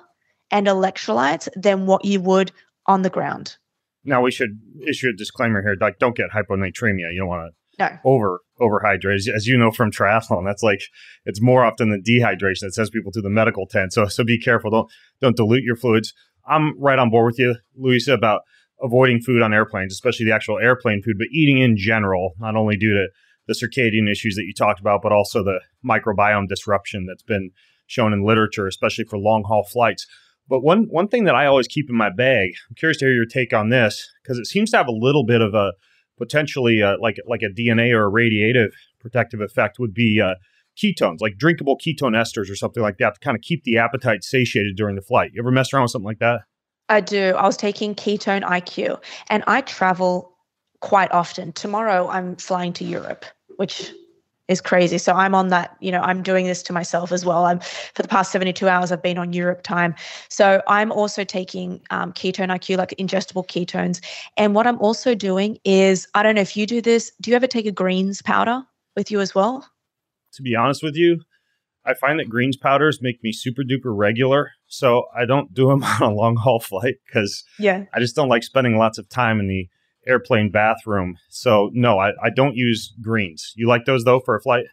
and electrolytes than what you would on the ground. Now we should issue a disclaimer here. Like, don't get hyponatremia. You don't want to No. over overhydrate. As, as you know from triathlon, that's like it's more often than dehydration that sends people to the medical tent. So so be careful. Don't don't dilute your fluids. I'm right on board with you, Louisa, about avoiding food on airplanes, especially the actual airplane food, but eating in general, not only due to the circadian issues that you talked about, but also the microbiome disruption that's been shown in literature, especially for long haul flights. But one one thing that I always keep in my bag, I'm curious to hear your take on this because it seems to have a little bit of a potentially uh, like like a DNA or a radiative protective effect would be uh, ketones, like drinkable ketone esters or something like that, to kind of keep the appetite satiated during the flight. You ever mess around with something like that? I do. I was taking ketone IQ and I travel quite often. Tomorrow I'm flying to Europe, which is crazy. So I'm on that, you know, I'm doing this to myself as well. I'm for the past 72 hours, I've been on Europe time. So I'm also taking um, ketone IQ, like ingestible ketones. And what I'm also doing is, I don't know if you do this. Do you ever take a greens powder with you as well? To be honest with you, I find that greens powders make me super duper regular. So I don't do them on a long haul flight because Yeah. I just don't like spending lots of time in the airplane bathroom. So no, I, I don't use greens. You like those though for a flight?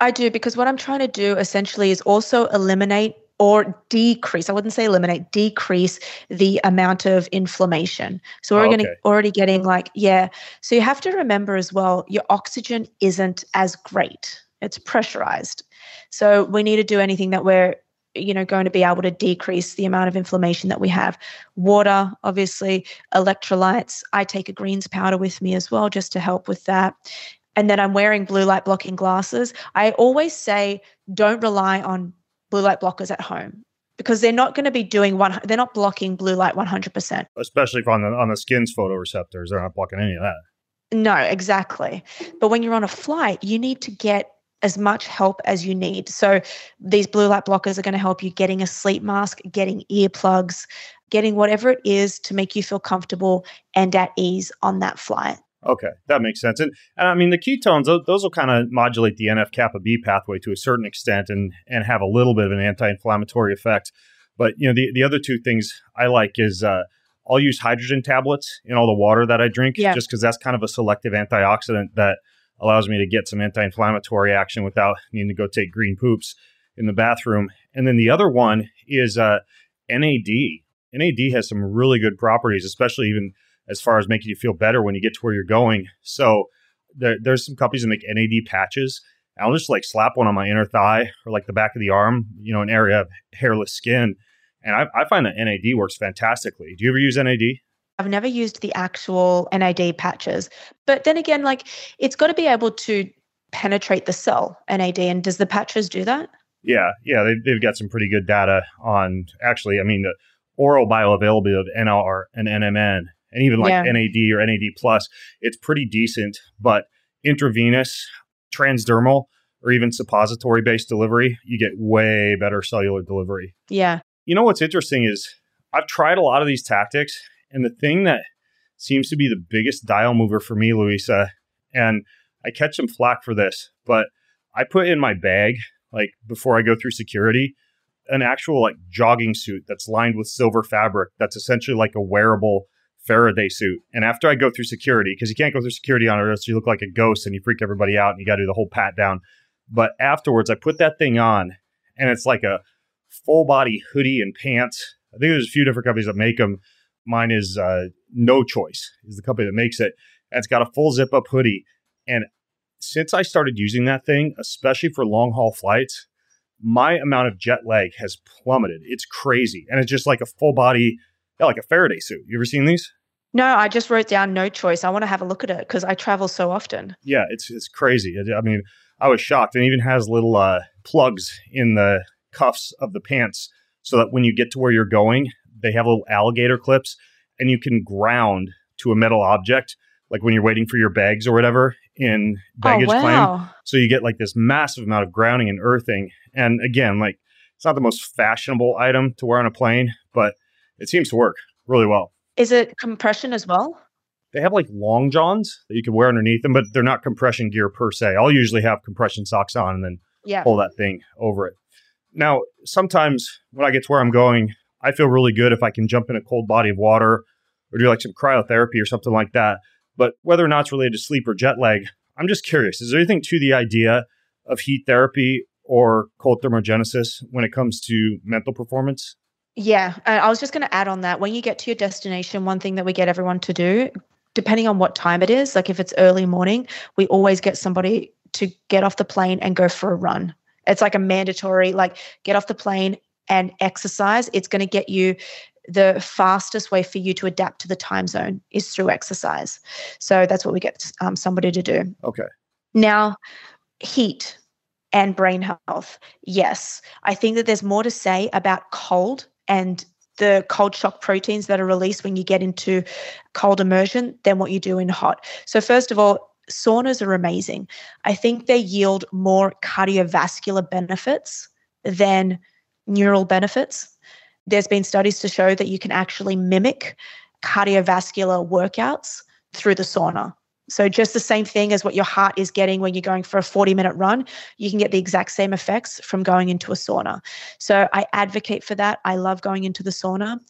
I do because what I'm trying to do essentially is also eliminate or decrease. I wouldn't say eliminate, decrease the amount of inflammation. So we're Oh, to already getting like yeah. So you have to remember as well, your oxygen isn't as great. It's pressurized. So we need to do anything that we're you know going to be able to decrease the amount of inflammation that we have. Water obviously electrolytes. I take a greens powder with me as well just to help with that. And then i'm wearing blue light blocking glasses. I always say don't rely on blue light blockers at home because they're not going to be doing one they're not blocking blue light 100% Especially if on the on the skin's photoreceptors, they're not blocking any of that. no exactly. But when you're on a flight you need to get as much help as you need so these blue light blockers are going to help you getting a sleep mask getting earplugs getting whatever it is to make you feel comfortable and at ease on that flight Okay, that makes sense. And, and I mean, the ketones, those, those will kind of modulate the NF kappa B pathway to a certain extent and, and have a little bit of an anti inflammatory effect. But, you know, the, the other two things I like is uh, I'll use hydrogen tablets in all the water that I drink Yeah. just because that's kind of a selective antioxidant that allows me to get some anti inflammatory action without needing to go take green poops in the bathroom. And then the other one is uh, NAD. NAD has some really good properties, especially even as far as making you feel better when you get to where you're going. So there, there's some companies that make NAD patches. I'll just like slap one on my inner thigh or like the back of the arm, you know, an area of hairless skin. And I, I find that NAD works fantastically. Do you ever use NAD? I've never used the actual NAD patches. But then again, like it's got to be able to penetrate the cell, NAD. And does the patches do that? Yeah, yeah, they, they've got some pretty good data on actually, I mean, the oral bioavailability of NR and NMN and even like Yeah. NAD or NAD plus. It's pretty decent, but intravenous, transdermal, or even suppository based delivery, you get way better cellular delivery. Yeah. You know what's interesting is I've tried a lot of these tactics, and the thing that seems to be the biggest dial mover for me, Louisa, and I catch some flack for this, but I put in my bag, like before I go through security, an actual like jogging suit that's lined with silver fabric that's essentially like a wearable Faraday suit. And after I go through security, because you can't go through security on it, you look like a ghost and you freak everybody out and you got to do the whole pat down. But afterwards, I put that thing on, and it's like a full body hoodie and pants. I think there's a few different companies that make them. Mine is uh, No Choice is the company that makes it. And it's got a full zip up hoodie. And since I started using that thing, especially for long haul flights, my amount of jet lag has plummeted. It's crazy, and it's just like a full body, yeah, like a Faraday suit. You ever seen these? No, I just wrote down no choice. I want to have a look at it because I travel so often. Yeah, it's it's crazy. I mean, I was shocked. And it even has little uh, plugs in the cuffs of the pants so that when you get to where you're going, they have little alligator clips and you can ground to a metal object, like when you're waiting for your bags or whatever in oh, baggage oh, claim. So you get like this massive amount of grounding and earthing. And again, like it's not the most fashionable item to wear on a plane, but it seems to work really well. Is it compression as well? They have like long johns that you can wear underneath them, but they're not compression gear per se. I'll usually have compression socks on and then Yeah. pull that thing over it. Now, sometimes when I get to where I'm going, I feel really good if I can jump in a cold body of water or do like some cryotherapy or something like that. But whether or not it's related to sleep or jet lag, I'm just curious. Is there anything to the idea of heat therapy or cold thermogenesis when it comes to mental performance? Yeah, I was just going to add on that. When you get to your destination, one thing that we get everyone to do, depending on what time it is, like if it's early morning, we always get somebody to get off the plane and go for a run. It's like a mandatory, like get off the plane and exercise. It's going to get you the fastest way for you to adapt to the time zone is through exercise. So that's what we get um, somebody to do. Okay. Now, heat and brain health. Yes, I think that there's more to say about cold and the cold shock proteins that are released when you get into cold immersion than what you do in hot. So, first of all, saunas are amazing. I think they yield more cardiovascular benefits than neural benefits. There's been studies to show that you can actually mimic cardiovascular workouts through the sauna. So, just the same thing as what your heart is getting when you're going for a 40 minute run, you can get the exact same effects from going into a sauna. So, I advocate for that. I love going into the sauna,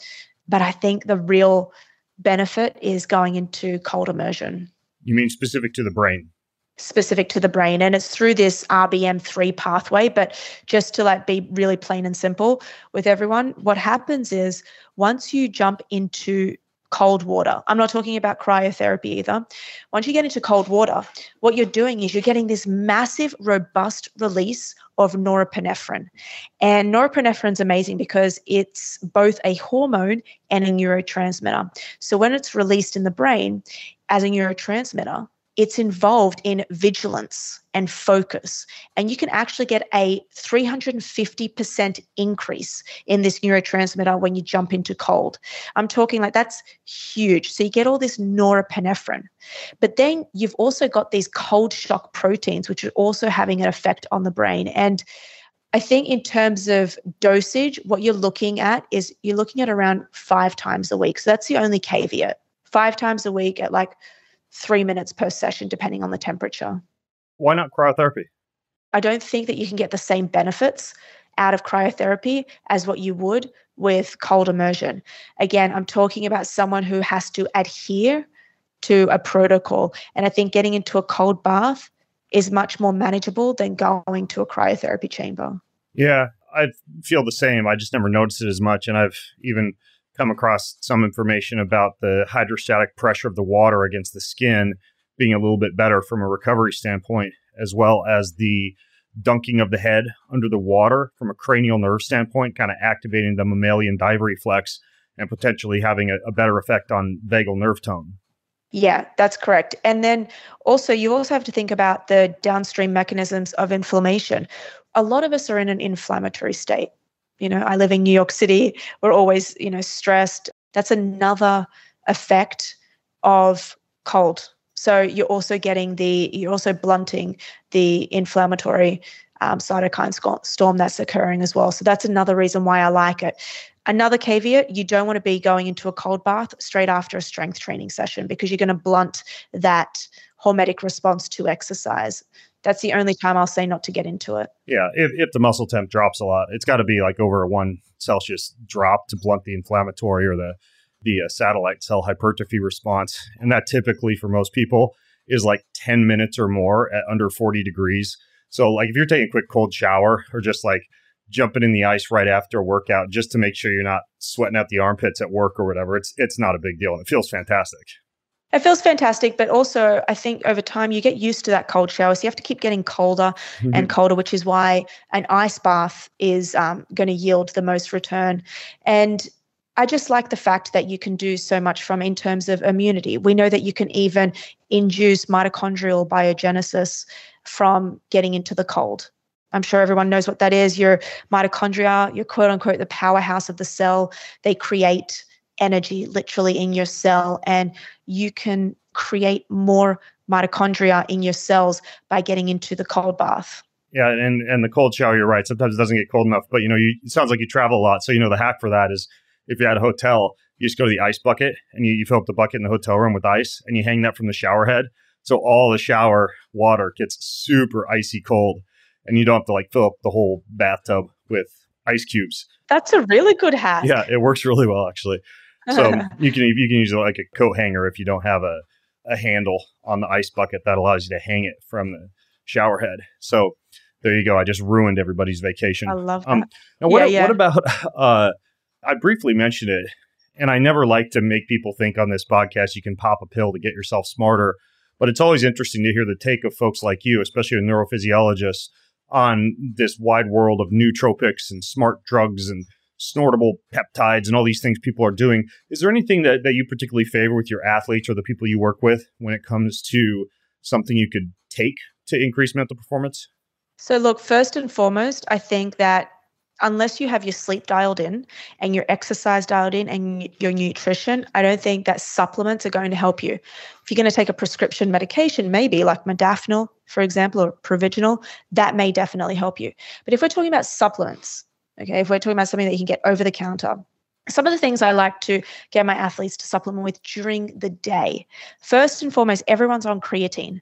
but I think the real benefit is going into cold immersion. You mean specific to the brain? Specific to the brain. And it's through this RBM3 pathway. But just to like be really plain and simple with everyone, what happens is once you jump into cold water. I'm not talking about cryotherapy either. Once you get into cold water, what you're doing is you're getting this massive, robust release of norepinephrine. And norepinephrine is amazing because it's both a hormone and a neurotransmitter. So when it's released in the brain as a neurotransmitter, it's involved in vigilance and focus. And you can actually get a 350% increase in this neurotransmitter when you jump into cold. I'm talking like that's huge. So you get all this norepinephrine. But then you've also got these cold shock proteins, which are also having an effect on the brain. And I think in terms of dosage, what you're looking at is you're looking at around five times a week. So that's the only caveat. Five times a week at like three minutes per session, depending on the temperature. Why not cryotherapy? I don't think that you can get the same benefits out of cryotherapy as what you would with cold immersion. Again, I'm talking about someone who has to adhere to a protocol. And I think getting into a cold bath is much more manageable than going to a cryotherapy chamber. Yeah, I feel the same. I just never noticed it as much. And I've even come across some information about the hydrostatic pressure of the water against the skin being a little bit better from a recovery standpoint, as well as the dunking of the head under the water from a cranial nerve standpoint, kind of activating the mammalian dive reflex and potentially having a, a better effect on vagal nerve tone. Yeah, that's correct. And then also, you also have to think about the downstream mechanisms of inflammation. A lot of us are in an inflammatory state. You know, I live in New York City. We're always, you know, stressed. That's another effect of cold. So you're also getting the, you're also blunting the inflammatory um, cytokine storm that's occurring as well. So that's another reason why I like it. Another caveat you don't want to be going into a cold bath straight after a strength training session because you're going to blunt that hormetic response to exercise that's the only time I'll say not to get into it. Yeah, if, if the muscle temp drops a lot, it's got to be like over a one Celsius drop to blunt the inflammatory or the the uh, satellite cell hypertrophy response, and that typically for most people is like 10 minutes or more at under 40 degrees. So like if you're taking a quick cold shower or just like jumping in the ice right after a workout just to make sure you're not sweating out the armpits at work or whatever, it's it's not a big deal and it feels fantastic. It feels fantastic, but also I think over time you get used to that cold shower. So you have to keep getting colder mm-hmm. and colder, which is why an ice bath is um, going to yield the most return. And I just like the fact that you can do so much from in terms of immunity. We know that you can even induce mitochondrial biogenesis from getting into the cold. I'm sure everyone knows what that is. Your mitochondria, your quote unquote, the powerhouse of the cell, they create energy literally in your cell and you can create more mitochondria in your cells by getting into the cold bath. Yeah, and and the cold shower, you're right. Sometimes it doesn't get cold enough, but you know, you, it sounds like you travel a lot. So you know, the hack for that is if you're at a hotel, you just go to the ice bucket and you, you fill up the bucket in the hotel room with ice, and you hang that from the shower head. So all the shower water gets super icy cold, and you don't have to like fill up the whole bathtub with ice cubes. That's a really good hack. Yeah, it works really well actually. So you can you can use like a coat hanger if you don't have a, a handle on the ice bucket that allows you to hang it from the shower head. So there you go. I just ruined everybody's vacation. I love that. Um, now what, yeah, yeah. what about uh, I briefly mentioned it and I never like to make people think on this podcast you can pop a pill to get yourself smarter, but it's always interesting to hear the take of folks like you, especially a neurophysiologist on this wide world of nootropics and smart drugs and snortable peptides and all these things people are doing. Is there anything that, that you particularly favor with your athletes or the people you work with when it comes to something you could take to increase mental performance? So, look, first and foremost, I think that unless you have your sleep dialed in and your exercise dialed in and your nutrition, I don't think that supplements are going to help you. If you're going to take a prescription medication, maybe like modafinil, for example, or Provigil, that may definitely help you. But if we're talking about supplements, okay, if we're talking about something that you can get over the counter, some of the things I like to get my athletes to supplement with during the day. First and foremost, everyone's on creatine.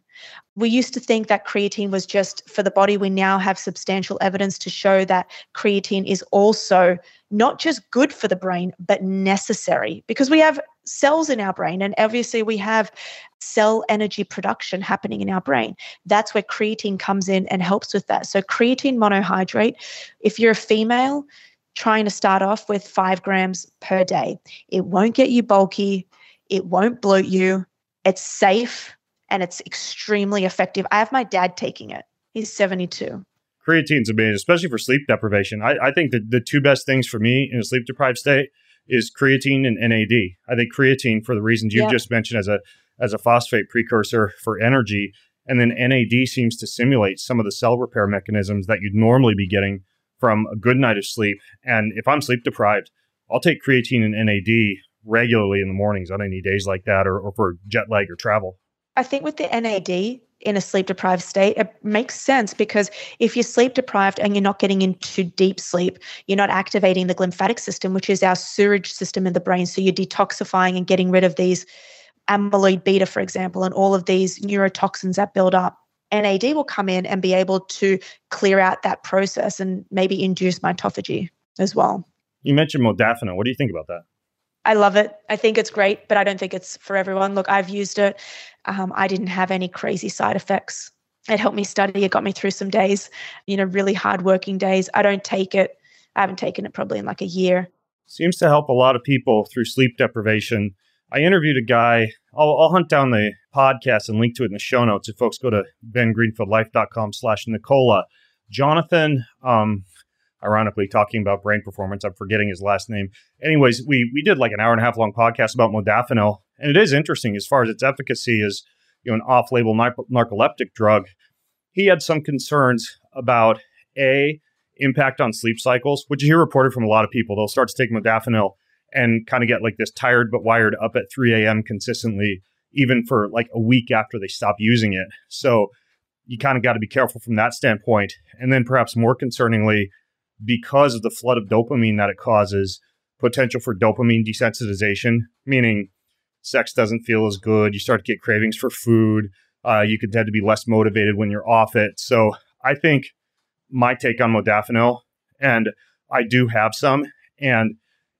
We used to think that creatine was just for the body. We now have substantial evidence to show that creatine is also not just good for the brain, but necessary because we have cells in our brain. And obviously, we have cell energy production happening in our brain. That's where creatine comes in and helps with that. So, creatine monohydrate, if you're a female, trying to start off with five grams per day. It won't get you bulky, it won't bloat you, it's safe, and it's extremely effective. I have my dad taking it, he's 72. Creatine's amazing, especially for sleep deprivation. I, I think that the two best things for me in a sleep deprived state is creatine and NAD. I think creatine, for the reasons you've just mentioned, as a as a phosphate precursor for energy, and then NAD seems to simulate some of the cell repair mechanisms that you'd normally be getting from a good night of sleep. And if I'm sleep deprived, I'll take creatine and NAD regularly in the mornings on any days like that or, or for jet lag or travel. I think with the NAD in a sleep deprived state, it makes sense because if you're sleep deprived and you're not getting into deep sleep, you're not activating the glymphatic system, which is our sewage system in the brain. So you're detoxifying and getting rid of these amyloid beta, for example, and all of these neurotoxins that build up. NAD will come in and be able to clear out that process and maybe induce mitophagy as well. You mentioned modafinil. What do you think about that? I love it. I think it's great, but I don't think it's for everyone. Look, I've used it. Um, I didn't have any crazy side effects. It helped me study. It got me through some days, you know, really hard working days. I don't take it. I haven't taken it probably in like a year. Seems to help a lot of people through sleep deprivation. I interviewed a guy. I'll, I'll hunt down the podcast and link to it in the show notes if folks go to bengreenfieldlife.com slash Nicola. Jonathan, um, ironically talking about brain performance. I'm forgetting his last name. Anyways, we we did like an hour and a half long podcast about modafinil, and it is interesting as far as its efficacy as you know an off-label narcoleptic drug. He had some concerns about a impact on sleep cycles, which you hear reported from a lot of people. They'll start to take modafinil and kind of get like this tired but wired up at 3 a.m. consistently even for like a week after they stop using it. So you kind of got to be careful from that standpoint. And then perhaps more concerningly, because of the flood of dopamine that it causes, potential for dopamine desensitization, meaning sex doesn't feel as good. You start to get cravings for food. Uh, you could tend to be less motivated when you're off it. So I think my take on modafinil, and I do have some, and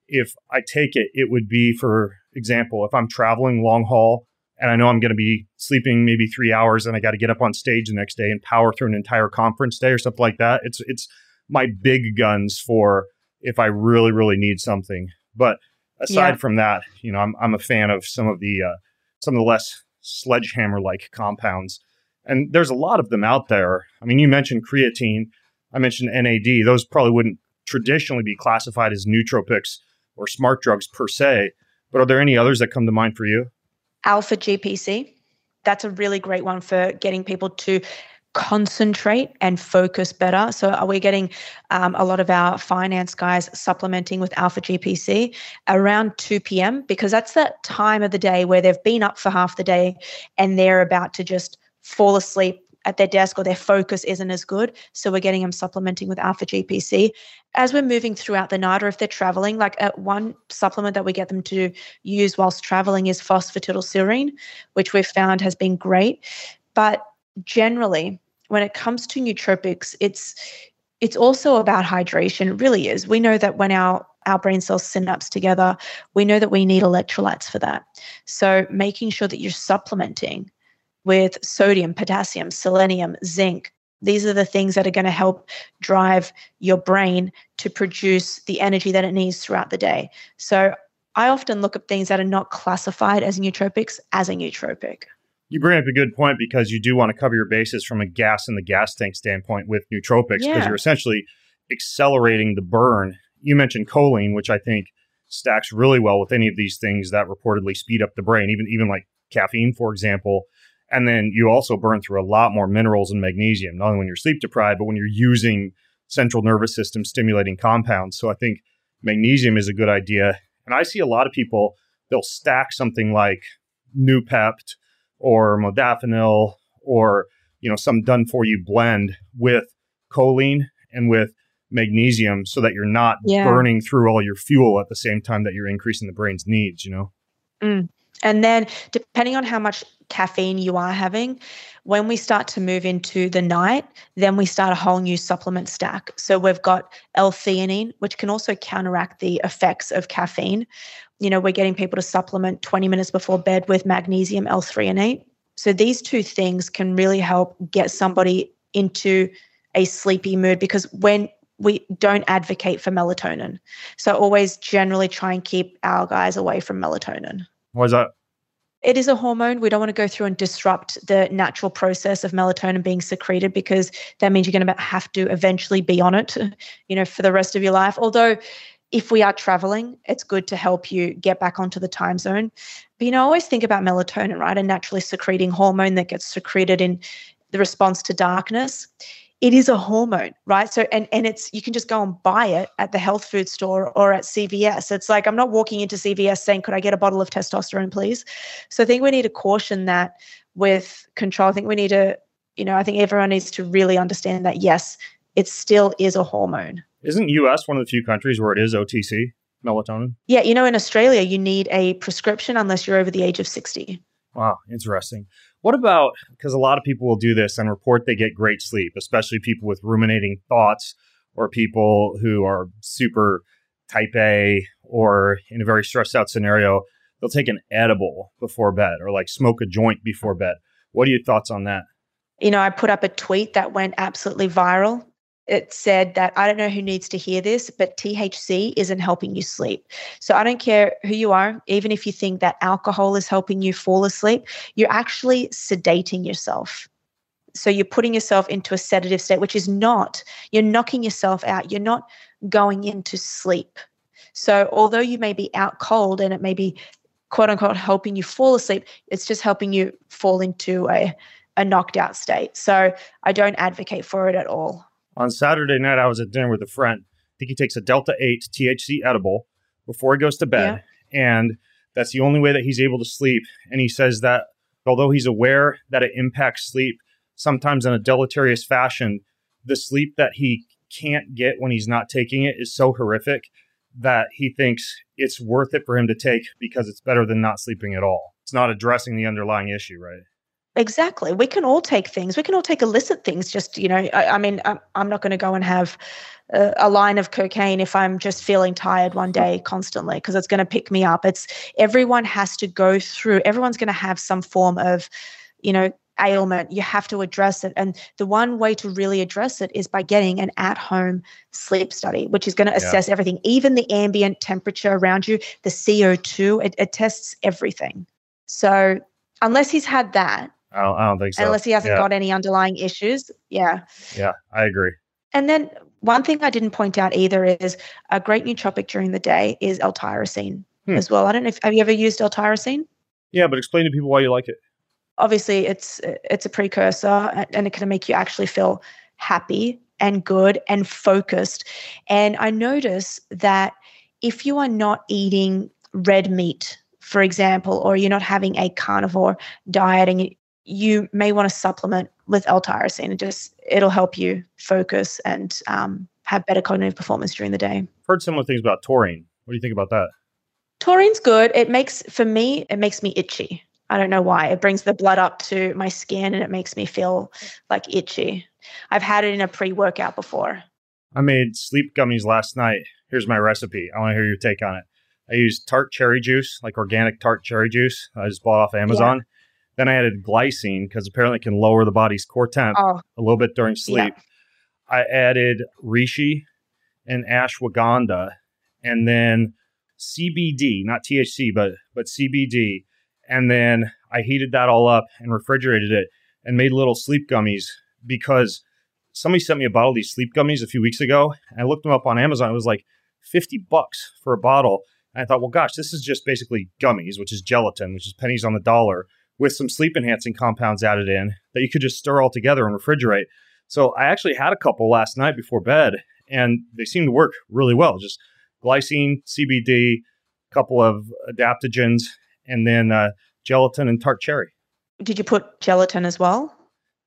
if I take it, it would be, for example, if I'm traveling long haul and I know I'm going to be sleeping maybe three hours and I got to get up on stage the next day and power through an entire conference day or something like that. It's it's my big guns for if I really really need something. But aside yeah. from that, you know, I'm I'm a fan of some of the uh, some of the less sledgehammer like compounds, and there's a lot of them out there. I mean, you mentioned creatine, I mentioned NAD. Those probably wouldn't traditionally be classified as nootropics or smart drugs per se. But are there any others that come to mind for you? Alpha GPC. That's a really great one for getting people to concentrate and focus better. So, are we getting um, a lot of our finance guys supplementing with Alpha GPC around 2 p.m.? Because that's that time of the day where they've been up for half the day and they're about to just fall asleep at their desk or their focus isn't as good. So we're getting them supplementing with alpha GPC. As we're moving throughout the night, or if they're traveling, like one supplement that we get them to use whilst traveling is phosphatidylserine, which we've found has been great. But generally, when it comes to nootropics, it's it's also about hydration. It really is. We know that when our our brain cells synapse together, we know that we need electrolytes for that. So making sure that you're supplementing with sodium, potassium, selenium, zinc. These are the things that are going to help drive your brain to produce the energy that it needs throughout the day. So I often look at things that are not classified as nootropics as a nootropic. You bring up a good point because you do want to cover your bases from a gas in the gas tank standpoint with nootropics because Yeah. you're essentially accelerating the burn. You mentioned choline, which I think stacks really well with any of these things that reportedly speed up the brain, even even like caffeine, for example. And then you also burn through a lot more minerals and magnesium, not only when you're sleep deprived, but when you're using central nervous system stimulating compounds. So I think magnesium is a good idea. And I see a lot of people, they'll stack something like Noopept or modafinil or you know some done for you blend with choline and with magnesium so that you're not Yeah. burning through all your fuel at the same time that you're increasing the brain's needs you know mm. And then, depending on how much caffeine you are having, when we start to move into the night, then we start a whole new supplement stack. So we've got L-theanine, which can also counteract the effects of caffeine. You know, we're getting people to supplement 20 minutes before bed with magnesium L-threonate. So these two things can really help get somebody into a sleepy mood because when we don't advocate for melatonin. So always generally try and keep our guys away from melatonin why is that it is a hormone. We don't want to go through and disrupt the natural process of melatonin being secreted because that means you're going to have to eventually be on it, you know, for the rest of your life. Although, if we are traveling, it's good to help you get back onto the time zone. But you know, I always think about melatonin, right? A naturally secreting hormone that gets secreted in the response to darkness. It is a hormone, right? So and and it's you can just go and buy it at the health food store or at CVS. It's like I'm not walking into CVS saying, "Could I get a bottle of testosterone, please?" So I think we need to caution that with control. I think we need to, you know, I think everyone needs to really understand that yes, it still is a hormone. isn't us one of the few countries where it is otc melatonin Yeah, you know, in Australia, you need a prescription unless you're over the age of 60. Wow, interesting. What about because a lot of people will do this and report they get great sleep, especially people with ruminating thoughts or people who are super type A or in a very stressed out scenario, they'll take an edible before bed or like smoke a joint before bed. What are your thoughts on that? You know, I put up a tweet that went absolutely viral. It said that I don't know who needs to hear this, but THC isn't helping you sleep. So I don't care who you are, even if you think that alcohol is helping you fall asleep, you're actually sedating yourself. So you're putting yourself into a sedative state, which is not, you're knocking yourself out. You're not going into sleep. So although you may be out cold and it may be quote unquote helping you fall asleep, it's just helping you fall into a, a knocked out state. So I don't advocate for it at all. On Saturday night, I was at dinner with a friend. I think he takes a Delta 8 THC edible before he goes to bed. And that's the only way that he's able to sleep. And he says that although he's aware that it impacts sleep, sometimes in a deleterious fashion, the sleep that he can't get when he's not taking it is so horrific that he thinks it's worth it for him to take because it's better than not sleeping at all. It's not addressing the underlying issue, right? Exactly. We can all take things. We can all take illicit things. Just you know, I, I mean, I'm, I'm not going to go and have a, a line of cocaine if I'm just feeling tired one day constantly because it's going to pick me up. It's everyone has to go through. Everyone's going to have some form of, you know, ailment. You have to address it, and the one way to really address it is by getting an at-home sleep study, which is going to Yeah. assess everything, even the ambient temperature around you, the CO2. It, it tests everything. So unless he's had that I don't, I don't think so. unless he hasn't yeah, got any underlying issues. Yeah. yeah, I agree. And then one thing I didn't point out either is a great nootropic during the day is L-tyrosine Hmm. as well. I don't know if have you ever used L-tyrosine? Yeah, but explain to people why you like it. Obviously, it's it's a precursor and it can make you actually feel happy and good and focused. And I notice that if you are not eating red meat, for example, or you're not having a carnivore diet and you, may want to supplement with L-tyrosine. It just it'll help you focus and um, have better cognitive performance during the day. Heard similar things about taurine. What do you think about that? Taurine's good. It makes for me it makes me itchy. I don't know why. It brings the blood up to my skin and it makes me feel like itchy. I've had it in a pre workout before. I made sleep gummies last night. Here's my recipe. I want to hear your take on it. I used tart cherry juice, like organic tart cherry juice. I just bought off Amazon. Yeah. Then I added glycine because apparently it can lower the body's core temp oh. a little bit during sleep. Yeah. I added reishi and ashwagandha and then CBD, not THC, but but CBD. And then I heated that all up and refrigerated it and made little sleep gummies because somebody sent me a bottle of these sleep gummies a few weeks ago. And I looked them up on Amazon. It was like 50 bucks for a bottle. And I thought, well, gosh, this is just basically gummies, which is gelatin, which is pennies on the dollar, with some sleep enhancing compounds added in that you could just stir all together and refrigerate. So I actually had a couple last night before bed, and they seemed to work really well. Just glycine, CBD, a couple of adaptogens, and then uh, gelatin and tart cherry. Did you put gelatin as well?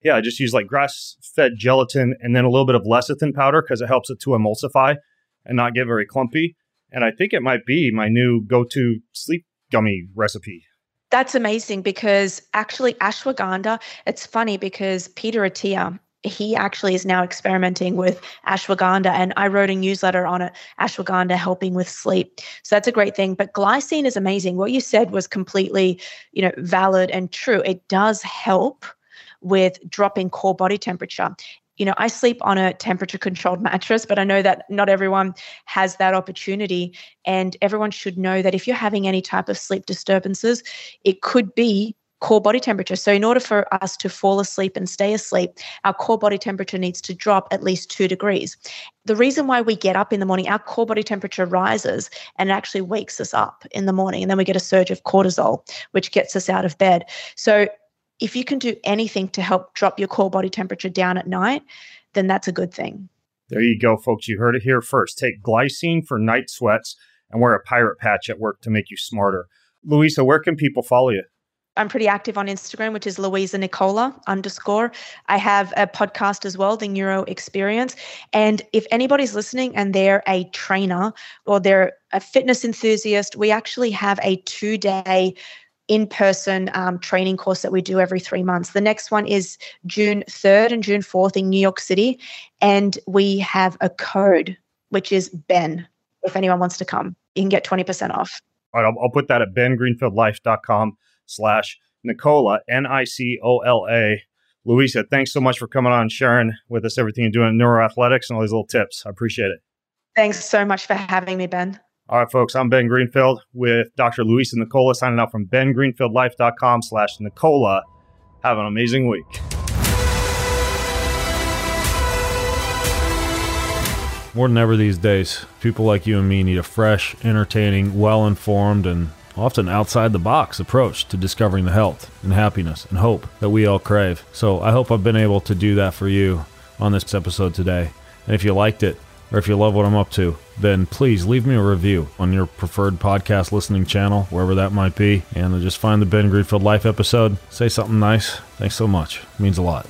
Yeah, I just use like grass fed gelatin and then a little bit of lecithin powder because it helps it to emulsify and not get very clumpy. And I think it might be my new go to sleep gummy recipe. That's amazing because actually, ashwagandha, it's funny because Peter Attia, he actually is now experimenting with ashwagandha and i wrote a newsletter on it ashwagandha helping with sleep. So that's a great thing. But glycine is amazing. What you said was completely you know valid and true. It does help with dropping core body temperature you know, I sleep on a temperature controlled mattress, but I know that not everyone has that opportunity. And everyone should know that if you're having any type of sleep disturbances, it could be core body temperature. So, in order for us to fall asleep and stay asleep, our core body temperature needs to drop at least two degrees. The reason why we get up in the morning, our core body temperature rises and it actually wakes us up in the morning. And then we get a surge of cortisol, which gets us out of bed. So, if you can do anything to help drop your core body temperature down at night, then that's a good thing. There you go, folks. You heard it here first. Take glycine for night sweats and wear a pirate patch at work to make you smarter. Louisa, where can people follow you? I'm pretty active on Instagram, which is Louisa Nicola underscore. I have a podcast as well, The Neuro Experience. And if anybody's listening and they're a trainer or they're a fitness enthusiast, we actually have a two day in person um, training course that we do every three months. The next one is June 3rd and June 4th in New York City. And we have a code, which is Ben. If anyone wants to come, you can get 20% off. All right, I'll, I'll put that at bengreenfieldlife.com slash Nicola, N I C O L A. Louisa, thanks so much for coming on and sharing with us everything you're doing in neuroathletics and all these little tips. I appreciate it. Thanks so much for having me, Ben. All right, folks, I'm Ben Greenfield with Dr. Louisa Nicola signing out from bengreenfieldlife.com slash Nicola. Have an amazing week. More than ever these days, people like you and me need a fresh, entertaining, well informed, and often outside the box approach to discovering the health and happiness and hope that we all crave. So I hope I've been able to do that for you on this episode today. And if you liked it, or if you love what I'm up to, then please leave me a review on your preferred podcast listening channel, wherever that might be, and just find the Ben Greenfield Life episode. Say something nice. Thanks so much. It means a lot.